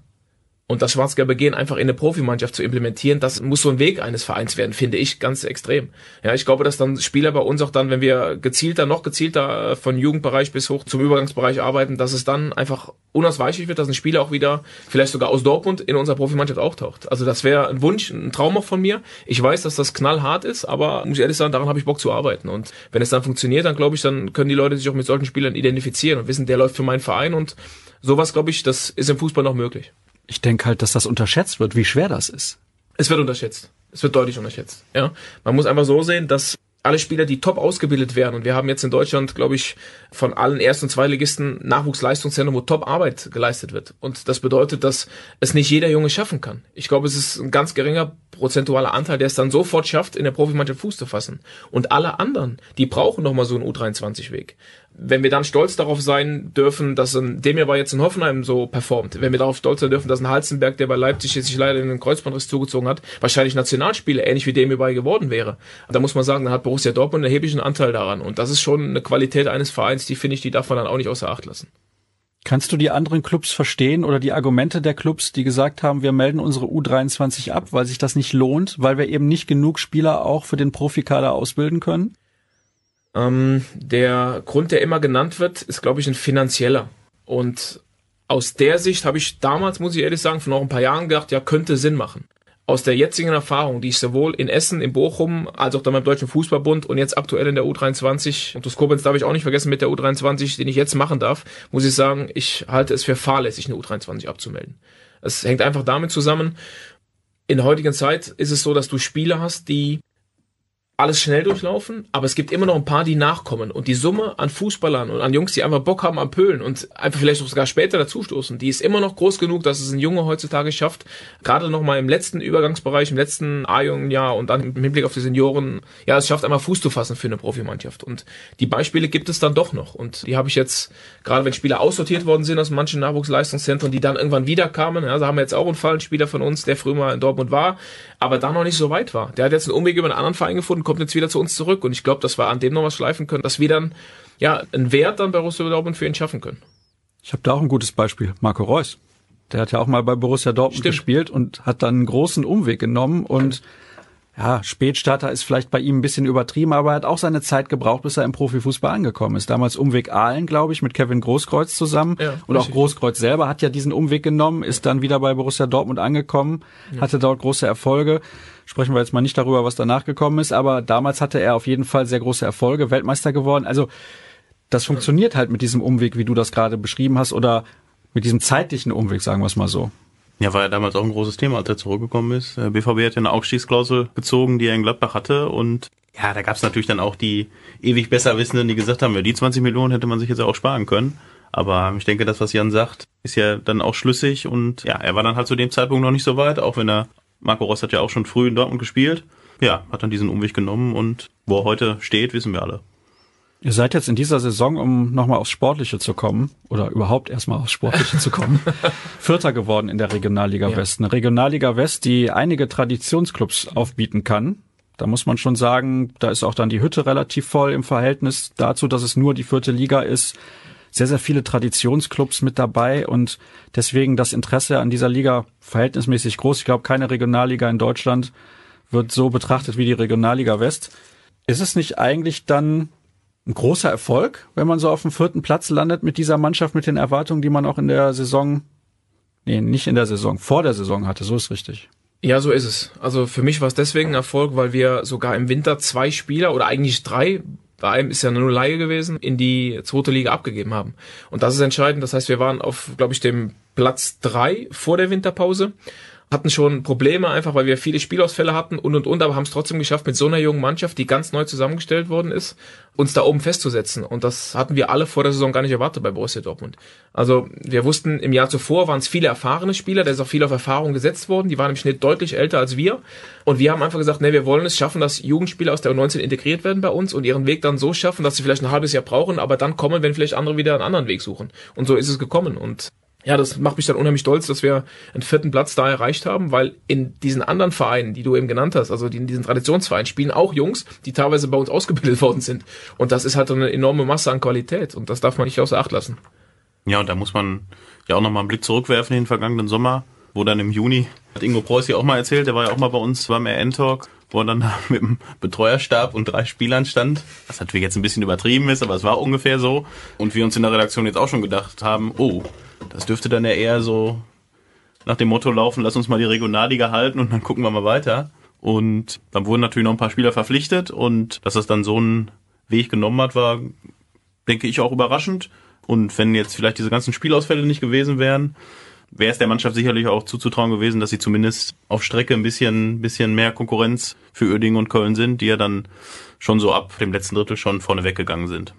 Und das schwarz-gelbe Gehen einfach in eine Profimannschaft zu implementieren, das muss so ein Weg eines Vereins werden, finde ich ganz extrem. Ja, ich glaube, dass dann Spieler bei uns auch dann, wenn wir gezielter, noch gezielter äh, von Jugendbereich bis hoch zum Übergangsbereich arbeiten, dass es dann einfach unausweichlich wird, dass ein Spieler auch wieder, vielleicht sogar aus Dortmund, in unserer Profimannschaft auftaucht. Also das wäre ein Wunsch, ein Traum auch von mir. Ich weiß, dass das knallhart ist, aber muss ich ehrlich sagen, daran habe ich Bock zu arbeiten. Und wenn es dann funktioniert, dann glaube ich, dann können die Leute sich auch mit solchen Spielern identifizieren und wissen, der läuft für meinen Verein und sowas, glaube ich, das ist im Fußball noch möglich. Ich denke halt, dass das unterschätzt wird, wie schwer das ist. Es wird unterschätzt. Es wird deutlich unterschätzt. Ja, man muss einfach so sehen, dass alle Spieler, die top ausgebildet werden, und wir haben jetzt in Deutschland, glaube ich, von allen Erst- und Zweitligisten Nachwuchsleistungszentren, wo top Arbeit geleistet wird. Und das bedeutet, dass es nicht jeder Junge schaffen kann. Ich glaube, es ist ein ganz geringer prozentualer Anteil, der es dann sofort schafft, in der Profimannschaft Fuß zu fassen. Und alle anderen, die brauchen nochmal so einen U23-Weg. Wenn wir dann stolz darauf sein dürfen, dass ein Demir bei jetzt in Hoffenheim so performt, wenn wir darauf stolz sein dürfen, dass ein Halzenberg, der bei Leipzig jetzt sich leider in den Kreuzbandriss zugezogen hat, wahrscheinlich Nationalspieler ähnlich wie Demir bei geworden wäre. Da muss man sagen, dann hat Borussia Dortmund einen erheblichen Anteil daran. Und das ist schon eine Qualität eines Vereins, die finde ich, die darf man dann auch nicht außer Acht lassen. Kannst du die anderen Clubs verstehen oder die Argumente der Clubs, die gesagt haben, wir melden unsere U23 ab, weil sich das nicht lohnt, weil wir eben nicht genug Spieler auch für den Profikader ausbilden können? Ähm, der Grund, der immer genannt wird, ist, glaube ich, ein finanzieller. Und aus der Sicht habe ich damals, muss ich ehrlich sagen, von noch ein paar Jahren gedacht, ja, könnte Sinn machen. Aus der jetzigen Erfahrung, die ich sowohl in Essen, in Bochum, als auch dann beim Deutschen Fußballbund und jetzt aktuell in der U23, und das Koblenz darf ich auch nicht vergessen mit der U23, den ich jetzt machen darf, muss ich sagen, ich halte es für fahrlässig, eine U23 abzumelden. Es hängt einfach damit zusammen, in der heutigen Zeit ist es so, dass du Spieler hast, die alles schnell durchlaufen, aber es gibt immer noch ein paar, die nachkommen. Und die Summe an Fußballern und an Jungs, die einfach Bock haben am Pölen und einfach vielleicht auch sogar später dazustoßen, die ist immer noch groß genug, dass es ein Junge heutzutage schafft, gerade noch mal im letzten Übergangsbereich, im letzten A-Jugendjahr und dann im Hinblick auf die Senioren, ja, es schafft einmal Fuß zu fassen für eine Profimannschaft. Und die Beispiele gibt es dann doch noch. Und die habe ich jetzt, gerade wenn Spieler aussortiert worden sind aus manchen Nachwuchsleistungszentren, die dann irgendwann wieder kamen, ja, da haben wir jetzt auch einen Fall, ein Spieler von uns, der früher mal in Dortmund war, aber da noch nicht so weit war. Der hat jetzt einen Umweg über einen anderen Verein gefunden, kommt jetzt wieder zu uns zurück. Und ich glaube, dass wir an dem noch was schleifen können, dass wir dann ja einen Wert dann bei Borussia Dortmund für ihn schaffen können. Ich habe da auch ein gutes Beispiel, Marco Reus. Der hat ja auch mal bei Borussia Dortmund Stimmt. gespielt und hat dann einen großen Umweg genommen und ja, Spätstarter ist vielleicht bei ihm ein bisschen übertrieben, aber er hat auch seine Zeit gebraucht, bis er im Profifußball angekommen ist. Damals Umweg Aalen, glaube ich, mit Kevin Großkreuz zusammen. Ja, und auch. Großkreuz selber hat ja diesen Umweg genommen, ist dann wieder bei Borussia Dortmund angekommen, hatte dort große Erfolge. Sprechen wir jetzt mal nicht darüber, was danach gekommen ist, aber damals hatte er auf jeden Fall sehr große Erfolge, Weltmeister geworden. Also das funktioniert halt mit diesem Umweg, wie du das gerade beschrieben hast, oder mit diesem zeitlichen Umweg, sagen wir es mal so. Ja, war ja damals auch ein großes Thema, als er zurückgekommen ist. BVB hat ja eine Aufstiegsklausel gezogen, die er in Gladbach hatte und ja, da gab es natürlich dann auch die ewig Besserwissenden, die gesagt haben, ja, die 20 Millionen hätte man sich jetzt auch sparen können. Aber ich denke, das, was Jan sagt, ist ja dann auch schlüssig und ja, er war dann halt zu dem Zeitpunkt noch nicht so weit, auch wenn er, Marco Ross hat ja auch schon früh in Dortmund gespielt. Ja, hat dann diesen Umweg genommen und wo er heute steht, wissen wir alle. Ihr seid jetzt in dieser Saison, um nochmal aufs Sportliche zu kommen, oder überhaupt erstmal aufs Sportliche zu kommen, Vierter geworden in der Regionalliga Ja. West. Eine Regionalliga West, die einige Traditionsclubs aufbieten kann. Da muss man schon sagen, da ist auch dann die Hütte relativ voll im Verhältnis dazu, dass es nur die vierte Liga ist. Sehr, sehr viele Traditionsclubs mit dabei und deswegen das Interesse an dieser Liga verhältnismäßig groß. Ich glaube, keine Regionalliga in Deutschland wird so betrachtet wie die Regionalliga West. Ist es nicht eigentlich dann ein großer Erfolg, wenn man so auf dem vierten Platz landet mit dieser Mannschaft, mit den Erwartungen, die man auch in der Saison, nee, nicht in der Saison, vor der Saison hatte, so ist richtig. Ja, so ist es. Also für mich war es deswegen ein Erfolg, weil wir sogar im Winter zwei Spieler oder eigentlich drei, bei einem ist ja nur Laie gewesen, in die zweite Liga abgegeben haben. Und das ist entscheidend. Das heißt, wir waren auf, glaube ich, dem Platz drei vor der Winterpause hatten schon Probleme einfach, weil wir viele Spielausfälle hatten und und und, aber haben es trotzdem geschafft, mit so einer jungen Mannschaft, die ganz neu zusammengestellt worden ist, uns da oben festzusetzen. Und das hatten wir alle vor der Saison gar nicht erwartet bei Borussia Dortmund. Also wir wussten, im Jahr zuvor waren es viele erfahrene Spieler, da ist auch viel auf Erfahrung gesetzt worden, die waren im Schnitt deutlich älter als wir. Und wir haben einfach gesagt, nee, wir wollen es schaffen, dass Jugendspieler aus der U19 integriert werden bei uns und ihren Weg dann so schaffen, dass sie vielleicht ein halbes Jahr brauchen, aber dann kommen, wenn vielleicht andere wieder einen anderen Weg suchen. Und so ist es gekommen. Und ja, das macht mich dann unheimlich stolz, dass wir einen vierten Platz da erreicht haben, weil in diesen anderen Vereinen, die du eben genannt hast, also die in diesen Traditionsvereinen, spielen auch Jungs, die teilweise bei uns ausgebildet worden sind. Und das ist halt eine enorme Masse an Qualität und das darf man nicht außer Acht lassen. Ja, und da muss man ja auch nochmal einen Blick zurückwerfen in den vergangenen Sommer, wo dann im Juni, hat Ingo Preuß ja auch mal erzählt, der war ja auch mal bei uns beim RN-Talk, wo er dann da mit dem Betreuerstab und drei Spielern stand, was natürlich jetzt ein bisschen übertrieben ist, aber es war ungefähr so. Und wir uns in der Redaktion jetzt auch schon gedacht haben, oh, das dürfte dann ja eher so nach dem Motto laufen, lass uns mal die Regionalliga halten und dann gucken wir mal weiter. Und dann wurden natürlich noch ein paar Spieler verpflichtet und dass das dann so einen Weg genommen hat, war, denke ich, auch überraschend. Und wenn jetzt vielleicht diese ganzen Spielausfälle nicht gewesen wären, wäre es der Mannschaft sicherlich auch zuzutrauen gewesen, dass sie zumindest auf Strecke ein bisschen, bisschen mehr Konkurrenz für Uerdingen und Köln sind, die ja dann schon so ab dem letzten Drittel schon vorne weggegangen sind.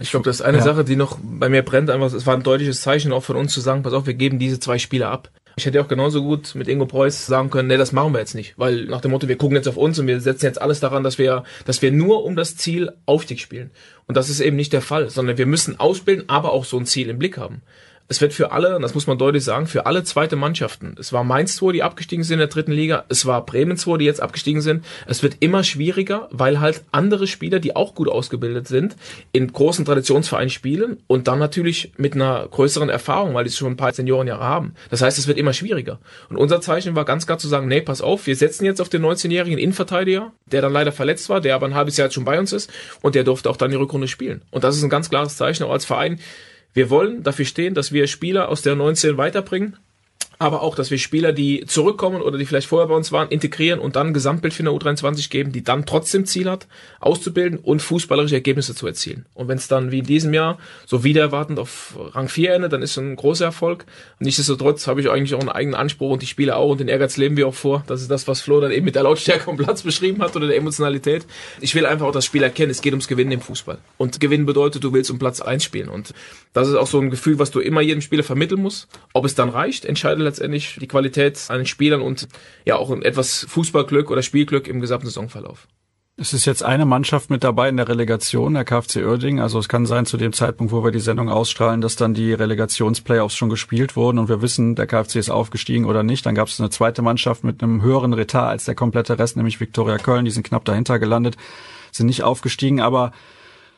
Ich glaube, das ist eine Ja. Sache, die noch bei mir brennt, einfach, es war ein deutliches Zeichen auch von uns zu sagen, pass auf, wir geben diese zwei Spieler ab. Ich hätte auch genauso gut mit Ingo Preuß sagen können, nee, das machen wir jetzt nicht, weil nach dem Motto, wir gucken jetzt auf uns und wir setzen jetzt alles daran, dass wir, dass wir nur um das Ziel Aufstieg spielen. Und das ist eben nicht der Fall, sondern wir müssen ausbilden, aber auch so ein Ziel im Blick haben. Es wird für alle, das muss man deutlich sagen, für alle zweite Mannschaften. Es war Mainz 2, die abgestiegen sind in der dritten Liga. Es war Bremen 2, die jetzt abgestiegen sind. Es wird immer schwieriger, weil halt andere Spieler, die auch gut ausgebildet sind, in großen Traditionsvereinen spielen und dann natürlich mit einer größeren Erfahrung, weil die schon ein paar Seniorenjahre haben. Das heißt, es wird immer schwieriger. Und unser Zeichen war ganz klar zu sagen, nee, pass auf, wir setzen jetzt auf den 19-jährigen Innenverteidiger, der dann leider verletzt war, der aber ein halbes Jahr jetzt schon bei uns ist und der durfte auch dann die Rückrunde spielen. Und das ist ein ganz klares Zeichen auch als Verein. Wir wollen dafür stehen, dass wir Spieler aus der 19 weiterbringen. Aber auch, dass wir Spieler, die zurückkommen oder die vielleicht vorher bei uns waren, integrieren und dann ein Gesamtbild für eine U23 geben, die dann trotzdem Ziel hat, auszubilden und fußballerische Ergebnisse zu erzielen. Und wenn es dann wie in diesem Jahr so wieder erwartend auf Rang 4 endet, dann ist es ein großer Erfolg. Nichtsdestotrotz habe ich eigentlich auch einen eigenen Anspruch und die Spieler auch und den Ehrgeiz leben wir auch vor. Das ist das, was Flo dann eben mit der Lautstärke am Platz beschrieben hat oder der Emotionalität. Ich will einfach auch das Spieler kennen. Es geht ums Gewinnen im Fußball. Und Gewinnen bedeutet, du willst um Platz 1 spielen. Und das ist auch so ein Gefühl, was du immer jedem Spieler vermitteln musst. Ob es dann reicht, entscheidet letztendlich die Qualität an den Spielern und ja auch etwas Fußballglück oder Spielglück im gesamten Saisonverlauf. Es ist jetzt eine Mannschaft mit dabei in der Relegation, der KfC Uerdingen. Also es kann sein, zu dem Zeitpunkt, wo wir die Sendung ausstrahlen, dass dann die Relegationsplayoffs schon gespielt wurden und wir wissen, der KfC ist aufgestiegen oder nicht. Dann gab es eine zweite Mannschaft mit einem höheren Retar als der komplette Rest, nämlich Viktoria Köln. Die sind knapp dahinter gelandet, sind nicht aufgestiegen. Aber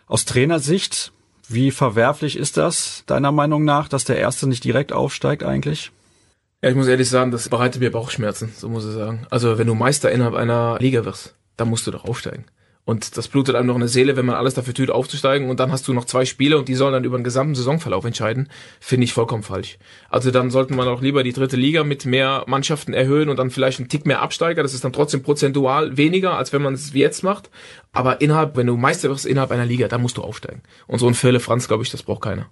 aus Trainersicht, wie verwerflich ist das deiner Meinung nach, dass der Erste nicht direkt aufsteigt eigentlich? Ja, ich muss ehrlich sagen, das bereitet mir Bauchschmerzen, so muss ich sagen. Also wenn du Meister innerhalb einer Liga wirst, dann musst du doch aufsteigen. Und das blutet einem noch eine Seele, wenn man alles dafür tut, aufzusteigen und dann hast du noch zwei Spiele und die sollen dann über den gesamten Saisonverlauf entscheiden, finde ich vollkommen falsch. Also dann sollten man auch lieber die dritte Liga mit mehr Mannschaften erhöhen und dann vielleicht einen Tick mehr absteigen. Das ist dann trotzdem prozentual weniger, als wenn man es wie jetzt macht. Aber innerhalb, wenn du Meister wirst innerhalb einer Liga, dann musst du aufsteigen. Und so ein Fälle Franz, glaube ich, das braucht keiner.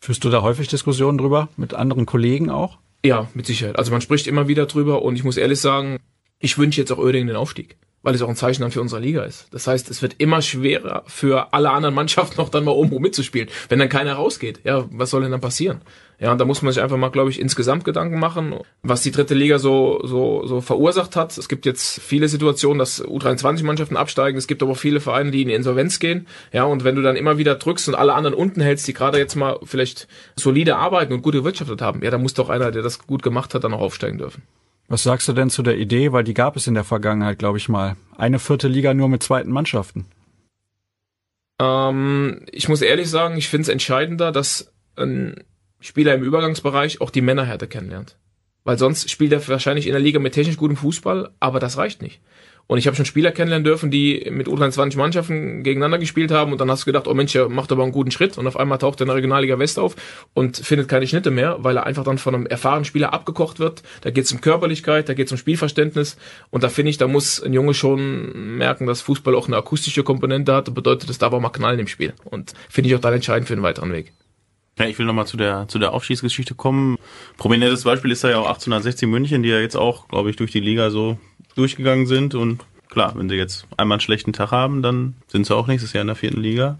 Führst du da häufig Diskussionen drüber mit anderen Kollegen auch? Ja, mit Sicherheit. Also man spricht immer wieder drüber und ich muss ehrlich sagen, ich wünsche jetzt auch Oerdingen den Aufstieg, weil es auch ein Zeichen dann für unsere Liga ist. Das heißt, es wird immer schwerer für alle anderen Mannschaften noch dann mal oben mitzuspielen, wenn dann keiner rausgeht. Ja, was soll denn dann passieren? Ja, und da muss man sich einfach mal, glaube ich, insgesamt Gedanken machen, was die dritte Liga so, so, so verursacht hat. Es gibt jetzt viele Situationen, dass U23-Mannschaften absteigen. Es gibt aber auch viele Vereine, die in die Insolvenz gehen. Ja, und wenn du dann immer wieder drückst und alle anderen unten hältst, die gerade jetzt mal vielleicht solide arbeiten und gut gewirtschaftet haben, ja, dann muss doch einer, der das gut gemacht hat, dann auch aufsteigen dürfen. Was sagst du denn zu der Idee, weil die gab es in der Vergangenheit, glaube ich mal. Eine vierte Liga nur mit zweiten Mannschaften. Ähm, ich muss ehrlich sagen, ich finde es entscheidender, dass ein Spieler im Übergangsbereich auch die Männerhärte kennenlernt. Weil sonst spielt er wahrscheinlich in der Liga mit technisch gutem Fußball, aber das reicht nicht. Und ich habe schon Spieler kennenlernen dürfen, die mit U23 Mannschaften gegeneinander gespielt haben und dann hast du gedacht, oh Mensch, er macht aber einen guten Schritt und auf einmal taucht er in der Regionalliga West auf und findet keine Schnitte mehr, weil er einfach dann von einem erfahrenen Spieler abgekocht wird. Da geht es um Körperlichkeit, da geht es um Spielverständnis und da finde ich, da muss ein Junge schon merken, dass Fußball auch eine akustische Komponente hat und bedeutet, es darf auch mal knallen im Spiel. Und finde ich auch dann entscheidend für den weiteren Weg. Ja, ich will nochmal zu der, zu der Aufschießgeschichte kommen. Prominentes Beispiel ist da ja auch 1860 München, die ja jetzt auch, glaube ich, durch die Liga so durchgegangen sind. Und klar, wenn sie jetzt einmal einen schlechten Tag haben, dann sind sie auch nächstes Jahr in der vierten Liga.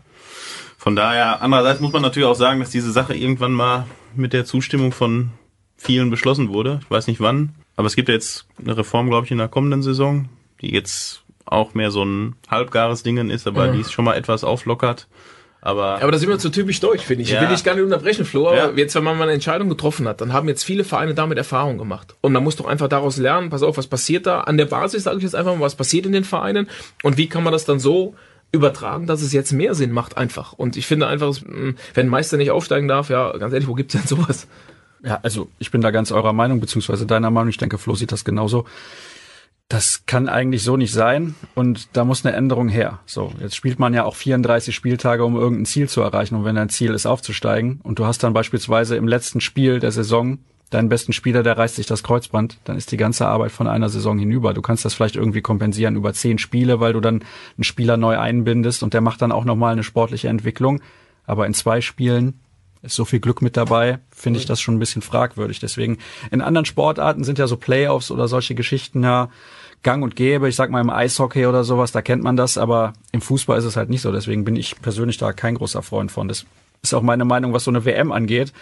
Von daher, andererseits muss man natürlich auch sagen, dass diese Sache irgendwann mal mit der Zustimmung von vielen beschlossen wurde. Ich weiß nicht wann. Aber es gibt ja jetzt eine Reform, glaube ich, in der kommenden Saison, die jetzt auch mehr so ein halbgares Dingen ist, aber ja. die es schon mal etwas auflockert. Aber, aber das ist immer zu typisch deutsch, finde ich. Ja. Ich will dich gar nicht unterbrechen, Flo, aber ja. jetzt, wenn man mal eine Entscheidung getroffen hat, dann haben jetzt viele Vereine damit Erfahrung gemacht. Und man muss doch einfach daraus lernen, pass auf, was passiert da? An der Basis sage ich jetzt einfach mal, was passiert in den Vereinen und wie kann man das dann so übertragen, dass es jetzt mehr Sinn macht einfach. Und ich finde einfach, wenn ein Meister nicht aufsteigen darf, ja, ganz ehrlich, wo gibt's denn sowas? Ja, also ich bin da ganz eurer Meinung, beziehungsweise deiner Meinung. Ich denke, Flo sieht das genauso das kann eigentlich so nicht sein und da muss eine Änderung her. So, jetzt spielt man ja auch 34 Spieltage, um irgendein Ziel zu erreichen und wenn dein Ziel ist aufzusteigen und du hast dann beispielsweise im letzten Spiel der Saison deinen besten Spieler, der reißt sich das Kreuzband, dann ist die ganze Arbeit von einer Saison hinüber. Du kannst das vielleicht irgendwie kompensieren über zehn Spiele, weil du dann einen Spieler neu einbindest und der macht dann auch nochmal eine sportliche Entwicklung. Aber in zwei Spielen ist so viel Glück mit dabei, finde ich das schon ein bisschen fragwürdig. Deswegen, in anderen Sportarten sind ja so Playoffs oder solche Geschichten ja gang und gäbe. Ich sag mal im Eishockey oder sowas, da kennt man das, aber im Fußball ist es halt nicht so. Deswegen bin ich persönlich da kein großer Freund von. Das ist auch meine Meinung, was so eine WM angeht.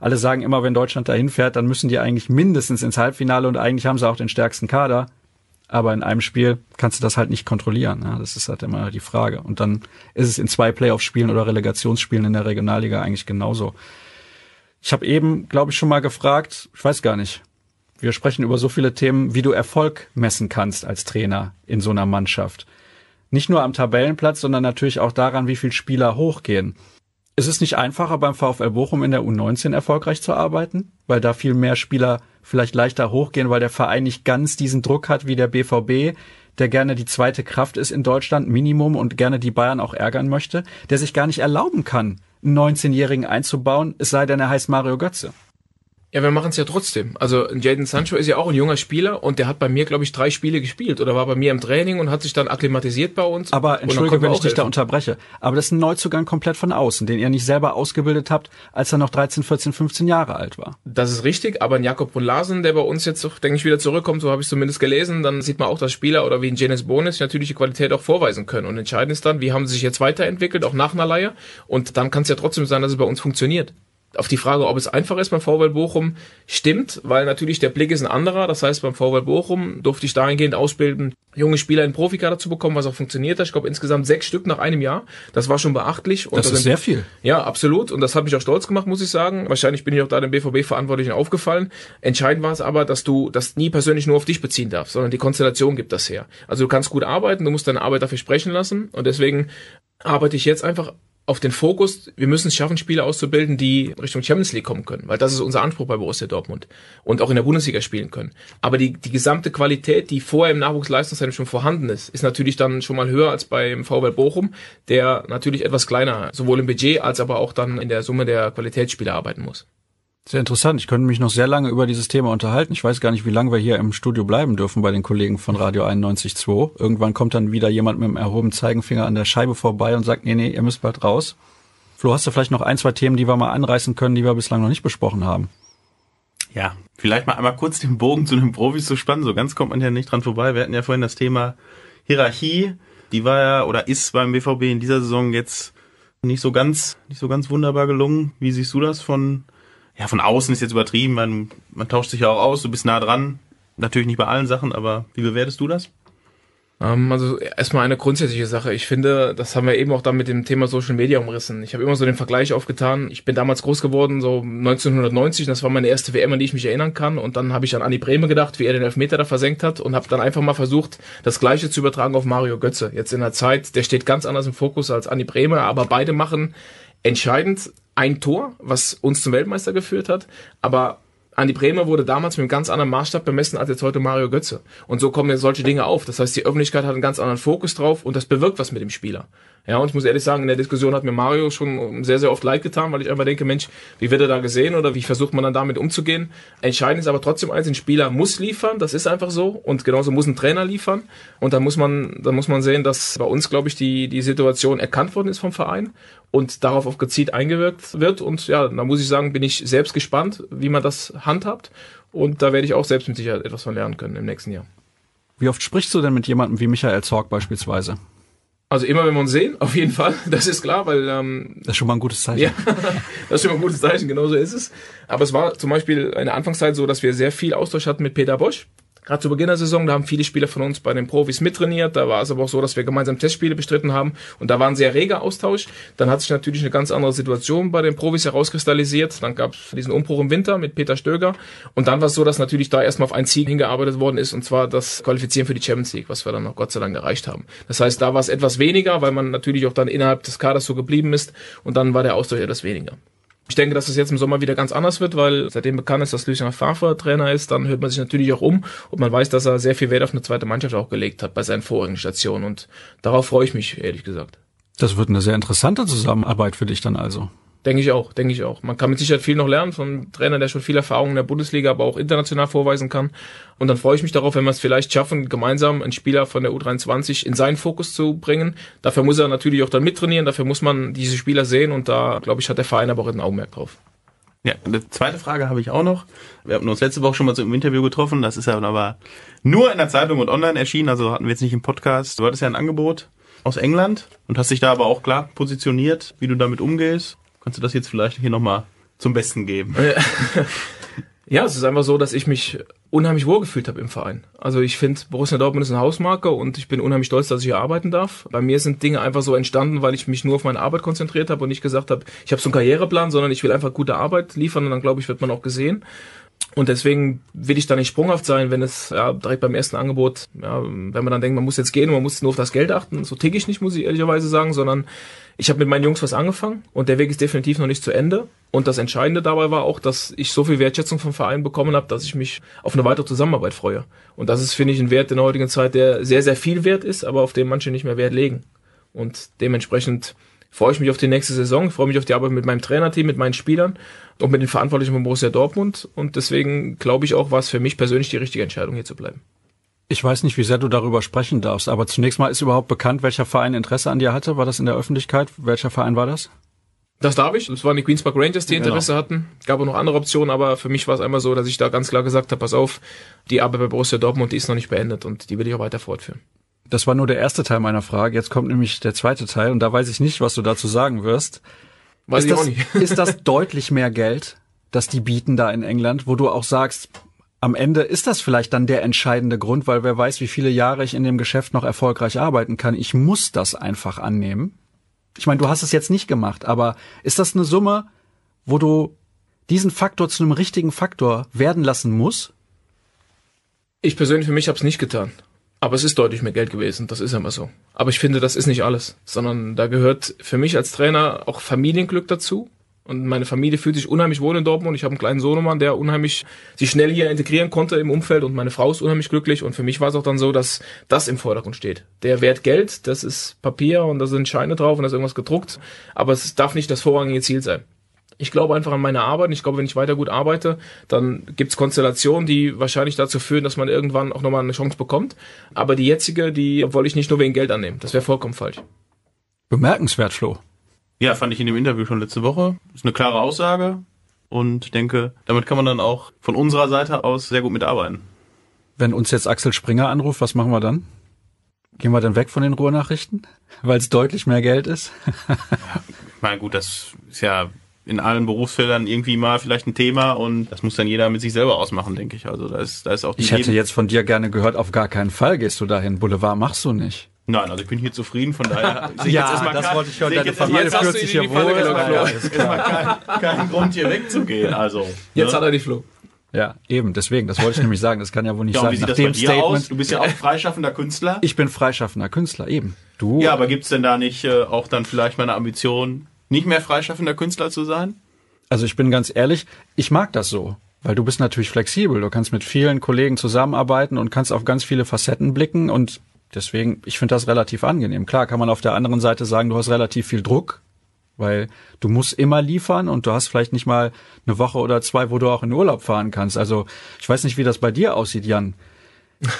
Alle sagen immer, wenn Deutschland dahin fährt, dann müssen die eigentlich mindestens ins Halbfinale und eigentlich haben sie auch den stärksten Kader. Aber in einem Spiel kannst du das halt nicht kontrollieren. Ja, das ist halt immer die Frage. Und dann ist es in zwei Playoff-Spielen oder Relegationsspielen in der Regionalliga eigentlich genauso. Ich habe eben, glaube ich, schon mal gefragt, ich weiß gar nicht, wir sprechen über so viele Themen, wie du Erfolg messen kannst als Trainer in so einer Mannschaft. Nicht nur am Tabellenplatz, sondern natürlich auch daran, wie viele Spieler hochgehen. Ist es nicht einfacher beim VfL Bochum in der U19 erfolgreich zu arbeiten, weil da viel mehr Spieler vielleicht leichter hochgehen, weil der Verein nicht ganz diesen Druck hat wie der BVB, der gerne die zweite Kraft ist in Deutschland, Minimum, und gerne die Bayern auch ärgern möchte, der sich gar nicht erlauben kann, einen 19-Jährigen einzubauen, es sei denn, er heißt Mario Götze. Ja, wir machen es ja trotzdem. Also Jaden Sancho ist ja auch ein junger Spieler und der hat bei mir, glaube ich, drei Spiele gespielt oder war bei mir im Training und hat sich dann akklimatisiert bei uns. Aber entschuldige, wenn ich dich da unterbreche. Aber das ist ein Neuzugang komplett von außen, den ihr nicht selber ausgebildet habt, als er noch 13, 14, 15 Jahre alt war. Das ist richtig, aber ein Jakob von Larsen, der bei uns jetzt, denke ich, wieder zurückkommt, so habe ich zumindest gelesen, dann sieht man auch, dass Spieler oder wie ein Janis Bonus natürlich die Qualität auch vorweisen können. Und entscheidend ist dann, wie haben sie sich jetzt weiterentwickelt, auch nach einer Leihe. Und dann kann es ja trotzdem sein, dass es bei uns funktioniert auf die Frage, ob es einfach ist beim VW Bochum, stimmt, weil natürlich der Blick ist ein anderer. Das heißt, beim VW Bochum durfte ich dahingehend ausbilden, junge Spieler in Profikader zu bekommen, was auch funktioniert hat. Ich glaube insgesamt sechs Stück nach einem Jahr. Das war schon beachtlich. Und das ist sehr viel. Ja, absolut. Und das hat mich auch stolz gemacht, muss ich sagen. Wahrscheinlich bin ich auch da dem BVB-Verantwortlichen aufgefallen. Entscheidend war es aber, dass du das nie persönlich nur auf dich beziehen darfst, sondern die Konstellation gibt das her. Also du kannst gut arbeiten, du musst deine Arbeit dafür sprechen lassen. Und deswegen arbeite ich jetzt einfach auf den Fokus, wir müssen es schaffen, Spieler auszubilden, die Richtung Champions League kommen können, weil das ist unser Anspruch bei Borussia Dortmund und auch in der Bundesliga spielen können. Aber die, die gesamte Qualität, die vorher im Nachwuchsleistungszentrum schon vorhanden ist, ist natürlich dann schon mal höher als beim VW Bochum, der natürlich etwas kleiner, sowohl im Budget als aber auch dann in der Summe der Qualitätsspieler arbeiten muss. Sehr interessant. Ich könnte mich noch sehr lange über dieses Thema unterhalten. Ich weiß gar nicht, wie lange wir hier im Studio bleiben dürfen bei den Kollegen von Radio 91.2. Irgendwann kommt dann wieder jemand mit dem erhobenen Zeigenfinger an der Scheibe vorbei und sagt, nee, nee, ihr müsst bald raus. Flo, hast du vielleicht noch ein, zwei Themen, die wir mal anreißen können, die wir bislang noch nicht besprochen haben? Ja, vielleicht mal einmal kurz den Bogen zu den Profis zu spannen. So ganz kommt man ja nicht dran vorbei. Wir hatten ja vorhin das Thema Hierarchie. Die war ja oder ist beim BVB in dieser Saison jetzt nicht so ganz, nicht so ganz wunderbar gelungen. Wie siehst du das von ja, von außen ist jetzt übertrieben, man, man tauscht sich ja auch aus, du bist nah dran. Natürlich nicht bei allen Sachen, aber wie bewertest du das? Ähm, also erstmal eine grundsätzliche Sache. Ich finde, das haben wir eben auch dann mit dem Thema Social Media umrissen. Ich habe immer so den Vergleich aufgetan. Ich bin damals groß geworden, so 1990. Das war meine erste WM, an die ich mich erinnern kann. Und dann habe ich an Anni Brehme gedacht, wie er den Elfmeter da versenkt hat und habe dann einfach mal versucht, das Gleiche zu übertragen auf Mario Götze. Jetzt in der Zeit, der steht ganz anders im Fokus als Anni Brehme, aber beide machen entscheidend ein Tor, was uns zum Weltmeister geführt hat, aber Andi Bremer wurde damals mit einem ganz anderen Maßstab bemessen als jetzt heute Mario Götze. Und so kommen jetzt solche Dinge auf. Das heißt, die Öffentlichkeit hat einen ganz anderen Fokus drauf und das bewirkt was mit dem Spieler. Ja, und ich muss ehrlich sagen, in der Diskussion hat mir Mario schon sehr, sehr oft leid getan, weil ich einfach denke, Mensch, wie wird er da gesehen oder wie versucht man dann damit umzugehen? Entscheidend ist aber trotzdem eins, ein Spieler muss liefern, das ist einfach so und genauso muss ein Trainer liefern und da muss man, da muss man sehen, dass bei uns, glaube ich, die, die Situation erkannt worden ist vom Verein und darauf auch gezielt eingewirkt wird und ja, da muss ich sagen, bin ich selbst gespannt, wie man das handhabt und da werde ich auch selbst mit Sicherheit etwas von lernen können im nächsten Jahr. Wie oft sprichst du denn mit jemandem wie Michael Zorg beispielsweise? Also immer, wenn wir uns sehen, auf jeden Fall. Das ist klar, weil ähm, das ist schon mal ein gutes Zeichen. Ja, das ist schon mal ein gutes Zeichen. Genauso ist es. Aber es war zum Beispiel in der Anfangszeit so, dass wir sehr viel Austausch hatten mit Peter Bosch gerade zu Beginn der Saison, da haben viele Spieler von uns bei den Profis mittrainiert. Da war es aber auch so, dass wir gemeinsam Testspiele bestritten haben und da war ein sehr reger Austausch. Dann hat sich natürlich eine ganz andere Situation bei den Profis herauskristallisiert. Dann gab es diesen Umbruch im Winter mit Peter Stöger und dann war es so, dass natürlich da erstmal auf ein Ziel hingearbeitet worden ist und zwar das Qualifizieren für die Champions League, was wir dann noch Gott sei Dank erreicht haben. Das heißt, da war es etwas weniger, weil man natürlich auch dann innerhalb des Kaders so geblieben ist und dann war der Austausch etwas weniger. Ich denke, dass es jetzt im Sommer wieder ganz anders wird, weil seitdem bekannt ist, dass Lucien Favre Trainer ist, dann hört man sich natürlich auch um und man weiß, dass er sehr viel Wert auf eine zweite Mannschaft auch gelegt hat bei seinen vorigen Stationen und darauf freue ich mich, ehrlich gesagt. Das wird eine sehr interessante Zusammenarbeit für dich dann also. Denke ich auch, denke ich auch. Man kann mit Sicherheit viel noch lernen von einem Trainer, der schon viel Erfahrung in der Bundesliga, aber auch international vorweisen kann. Und dann freue ich mich darauf, wenn wir es vielleicht schaffen, gemeinsam einen Spieler von der U23 in seinen Fokus zu bringen. Dafür muss er natürlich auch dann mittrainieren, dafür muss man diese Spieler sehen und da, glaube ich, hat der Verein aber auch ein Augenmerk drauf. Ja, eine zweite Frage habe ich auch noch. Wir haben uns letzte Woche schon mal so im Interview getroffen. Das ist aber nur in der Zeitung und online erschienen, also hatten wir jetzt nicht im Podcast. Du hattest ja ein Angebot aus England und hast dich da aber auch klar positioniert, wie du damit umgehst. Kannst du das jetzt vielleicht hier nochmal zum Besten geben? Ja, es ist einfach so, dass ich mich unheimlich wohlgefühlt habe im Verein. Also ich finde, Borussia Dortmund ist eine Hausmarke und ich bin unheimlich stolz, dass ich hier arbeiten darf. Bei mir sind Dinge einfach so entstanden, weil ich mich nur auf meine Arbeit konzentriert habe und nicht gesagt habe, ich habe so einen Karriereplan, sondern ich will einfach gute Arbeit liefern und dann glaube ich, wird man auch gesehen. Und deswegen will ich da nicht sprunghaft sein, wenn es ja, direkt beim ersten Angebot, ja, wenn man dann denkt, man muss jetzt gehen und man muss nur auf das Geld achten. So tick ich nicht, muss ich ehrlicherweise sagen, sondern ich habe mit meinen Jungs was angefangen und der Weg ist definitiv noch nicht zu Ende. Und das Entscheidende dabei war auch, dass ich so viel Wertschätzung vom Verein bekommen habe, dass ich mich auf eine weitere Zusammenarbeit freue. Und das ist, finde ich, ein Wert in der heutigen Zeit, der sehr, sehr viel wert ist, aber auf den manche nicht mehr Wert legen. Und dementsprechend freue ich mich auf die nächste Saison, freue mich auf die Arbeit mit meinem Trainerteam, mit meinen Spielern und mit den Verantwortlichen von Borussia Dortmund. Und deswegen glaube ich auch, war es für mich persönlich die richtige Entscheidung, hier zu bleiben. Ich weiß nicht, wie sehr du darüber sprechen darfst, aber zunächst mal ist überhaupt bekannt, welcher Verein Interesse an dir hatte. War das in der Öffentlichkeit? Welcher Verein war das? Das darf ich. Es waren die Queens Park Rangers, die Genau. Interesse hatten. Gab auch noch andere Optionen, aber für mich war es einmal so, dass ich da ganz klar gesagt habe, pass auf, die Arbeit bei Borussia Dortmund, die ist noch nicht beendet und die will ich auch weiter fortführen. Das war nur der erste Teil meiner Frage. Jetzt kommt nämlich der zweite Teil und da weiß ich nicht, was du dazu sagen wirst. Weiß ist, ich das, auch nicht. ist das deutlich mehr Geld, das die bieten da in England, wo du auch sagst, am Ende ist das vielleicht dann der entscheidende Grund, weil wer weiß, wie viele Jahre ich in dem Geschäft noch erfolgreich arbeiten kann. Ich muss das einfach annehmen. Ich meine, du hast es jetzt nicht gemacht, aber ist das eine Summe, wo du diesen Faktor zu einem richtigen Faktor werden lassen musst? Ich persönlich für mich habe es nicht getan. Aber es ist deutlich mehr Geld gewesen, das ist immer so. Aber ich finde, das ist nicht alles, sondern da gehört für mich als Trainer auch Familienglück dazu. Und meine Familie fühlt sich unheimlich wohl in Dortmund. Ich habe einen kleinen Sohnemann, der unheimlich sich schnell hier integrieren konnte im Umfeld und meine Frau ist unheimlich glücklich. Und für mich war es auch dann so, dass das im Vordergrund steht. Der Wert Geld, das ist Papier und da sind Scheine drauf und da ist irgendwas gedruckt. Aber es darf nicht das vorrangige Ziel sein. Ich glaube einfach an meine Arbeit. und Ich glaube, wenn ich weiter gut arbeite, dann gibt's Konstellationen, die wahrscheinlich dazu führen, dass man irgendwann auch nochmal eine Chance bekommt. Aber die jetzige, die wollte ich nicht nur wegen Geld annehmen. Das wäre vollkommen falsch. Bemerkenswert, Flo. Ja, fand ich in dem Interview schon letzte Woche. Ist eine klare Aussage und denke, damit kann man dann auch von unserer Seite aus sehr gut mitarbeiten. Wenn uns jetzt Axel Springer anruft, was machen wir dann? Gehen wir dann weg von den Ruhrnachrichten, weil es deutlich mehr Geld ist? Ich meine, gut, das ist ja in allen Berufsfeldern irgendwie mal vielleicht ein Thema und das muss dann jeder mit sich selber ausmachen, denke ich. Also da ist, da ist auch die Ich hätte Leben- jetzt von dir gerne gehört, auf gar keinen Fall gehst du dahin. Boulevard machst du nicht. Nein, also ich bin hier zufrieden, von daher sehe ich Ja, jetzt erstmal das kein- wollte ich hören. Deine jetzt erstmal- Familie fühlt sich hier wohl. klar. kein, kein Grund hier wegzugehen. Also Jetzt ne? hat er die Flo. Ja, eben, deswegen, das wollte ich nämlich sagen. Das kann ja wohl nicht ja, sein. wie sieht Nach das bei dem dir Statement, aus? Du bist ja auch freischaffender Künstler. ich bin freischaffender Künstler, eben. Du, ja, aber gibt's denn da nicht äh, auch dann vielleicht meine Ambition, nicht mehr freischaffender Künstler zu sein? also ich bin ganz ehrlich, ich mag das so. Weil du bist natürlich flexibel. Du kannst mit vielen Kollegen zusammenarbeiten und kannst auf ganz viele Facetten blicken und deswegen, ich finde das relativ angenehm. Klar kann man auf der anderen Seite sagen, du hast relativ viel Druck, weil du musst immer liefern und du hast vielleicht nicht mal eine Woche oder zwei, wo du auch in Urlaub fahren kannst. Also ich weiß nicht, wie das bei dir aussieht, Jan.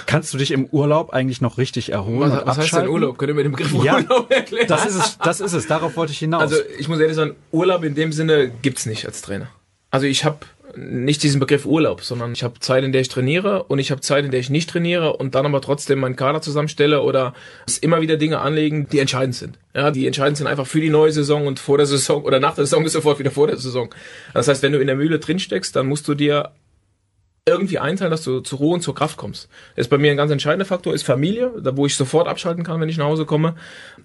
Kannst du dich im Urlaub eigentlich noch richtig erholen Was, was heißt denn? Urlaub? Könnt ihr mir den Begriff Ja, Urlaub erklären? Das ist es, das ist es. Darauf wollte ich hinaus. Also ich muss ehrlich sagen, Urlaub in dem Sinne gibt's nicht als Trainer. Also ich habe nicht diesen Begriff Urlaub, sondern ich habe Zeit, in der ich trainiere und ich habe Zeit, in der ich nicht trainiere und dann aber trotzdem meinen Kader zusammenstelle oder es immer wieder Dinge anlegen, die entscheidend sind. Ja, die entscheidend sind einfach für die neue Saison und vor der Saison oder nach der Saison ist sofort wieder vor der Saison. Das heißt, wenn du in der Mühle drin steckst, dann musst du dir irgendwie einteilen, dass du zur Ruhe und zur Kraft kommst. Das ist bei mir ein ganz entscheidender Faktor, ist Familie, da wo ich sofort abschalten kann, wenn ich nach Hause komme.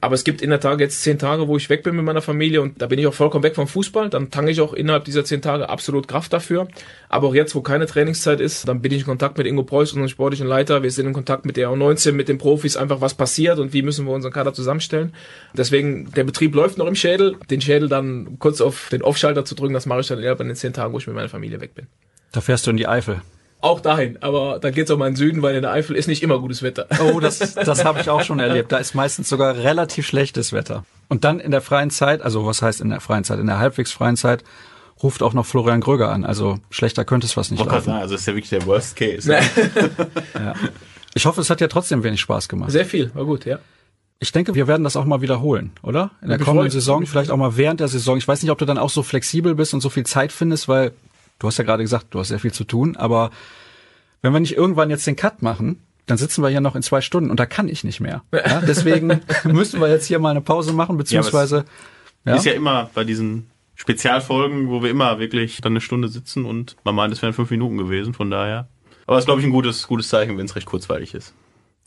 Aber es gibt in der Tat jetzt zehn Tage, wo ich weg bin mit meiner Familie und da bin ich auch vollkommen weg vom Fußball. Dann tanke ich auch innerhalb dieser zehn Tage absolut Kraft dafür. Aber auch jetzt, wo keine Trainingszeit ist, dann bin ich in Kontakt mit Ingo Preuß, unserem sportlichen Leiter. Wir sind in Kontakt mit der U19, mit den Profis, einfach was passiert und wie müssen wir unseren Kader zusammenstellen. Deswegen, der Betrieb läuft noch im Schädel. Den Schädel dann kurz auf den Off-Schalter zu drücken, das mache ich dann innerhalb von den zehn Tagen, wo ich mit meiner Familie weg bin. Da fährst du in die Eifel. Auch dahin, aber dann geht's auch mal in den Süden, weil in der Eifel ist nicht immer gutes Wetter. Oh, das, das habe ich auch schon erlebt. Da ist meistens sogar relativ schlechtes Wetter. Und dann in der freien Zeit, also was heißt in der freien Zeit? In der halbwegs freien Zeit ruft auch noch Florian Gröger an. Also schlechter könnte es was nicht Wollte gerade laufen. sagen, also ist ja wirklich der Worst Case. Ne? Ja. Ich hoffe, es hat ja trotzdem wenig Spaß gemacht. Sehr viel, war gut, ja. Ich denke, wir werden das auch mal wiederholen, oder? In der kommenden. Saison, vielleicht auch mal während der Saison. Ich weiß nicht, ob du dann auch so flexibel bist und so viel Zeit findest, weil du hast ja gerade gesagt, du hast sehr viel zu tun, aber wenn wir nicht irgendwann jetzt den Cut machen, dann sitzen wir hier noch in zwei Stunden und da kann ich nicht mehr. Ja, deswegen müssen wir jetzt hier mal eine Pause machen, beziehungsweise ja, Ist ja immer bei diesen Spezialfolgen, wo wir immer wirklich dann eine Stunde sitzen und man meint, es wären fünf Minuten gewesen, von daher. Aber es ist, glaube ich, ein gutes, gutes Zeichen, wenn es recht kurzweilig ist.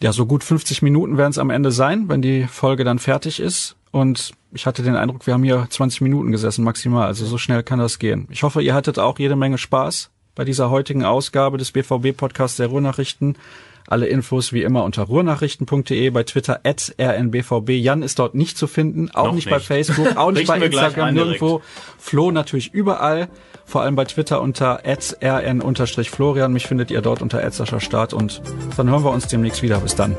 ja, so gut 50 Minuten werden es am Ende sein, wenn die Folge dann fertig ist. Und ich hatte den Eindruck, wir haben hier 20 Minuten gesessen maximal. Also so schnell kann das gehen. Ich hoffe, ihr hattet auch jede Menge Spaß bei dieser heutigen Ausgabe des BVB-Podcasts der Ruhrnachrichten. Alle Infos wie immer unter ruhrnachrichten.de, bei Twitter at rnbvb. Jan ist dort nicht zu finden, auch Noch nicht, bei nicht. Facebook, auch nicht bei Instagram, nirgendwo. Flo natürlich überall, vor allem bei Twitter unter rn-florian. Mich findet ihr dort unter Start und dann hören wir uns demnächst wieder. Bis dann.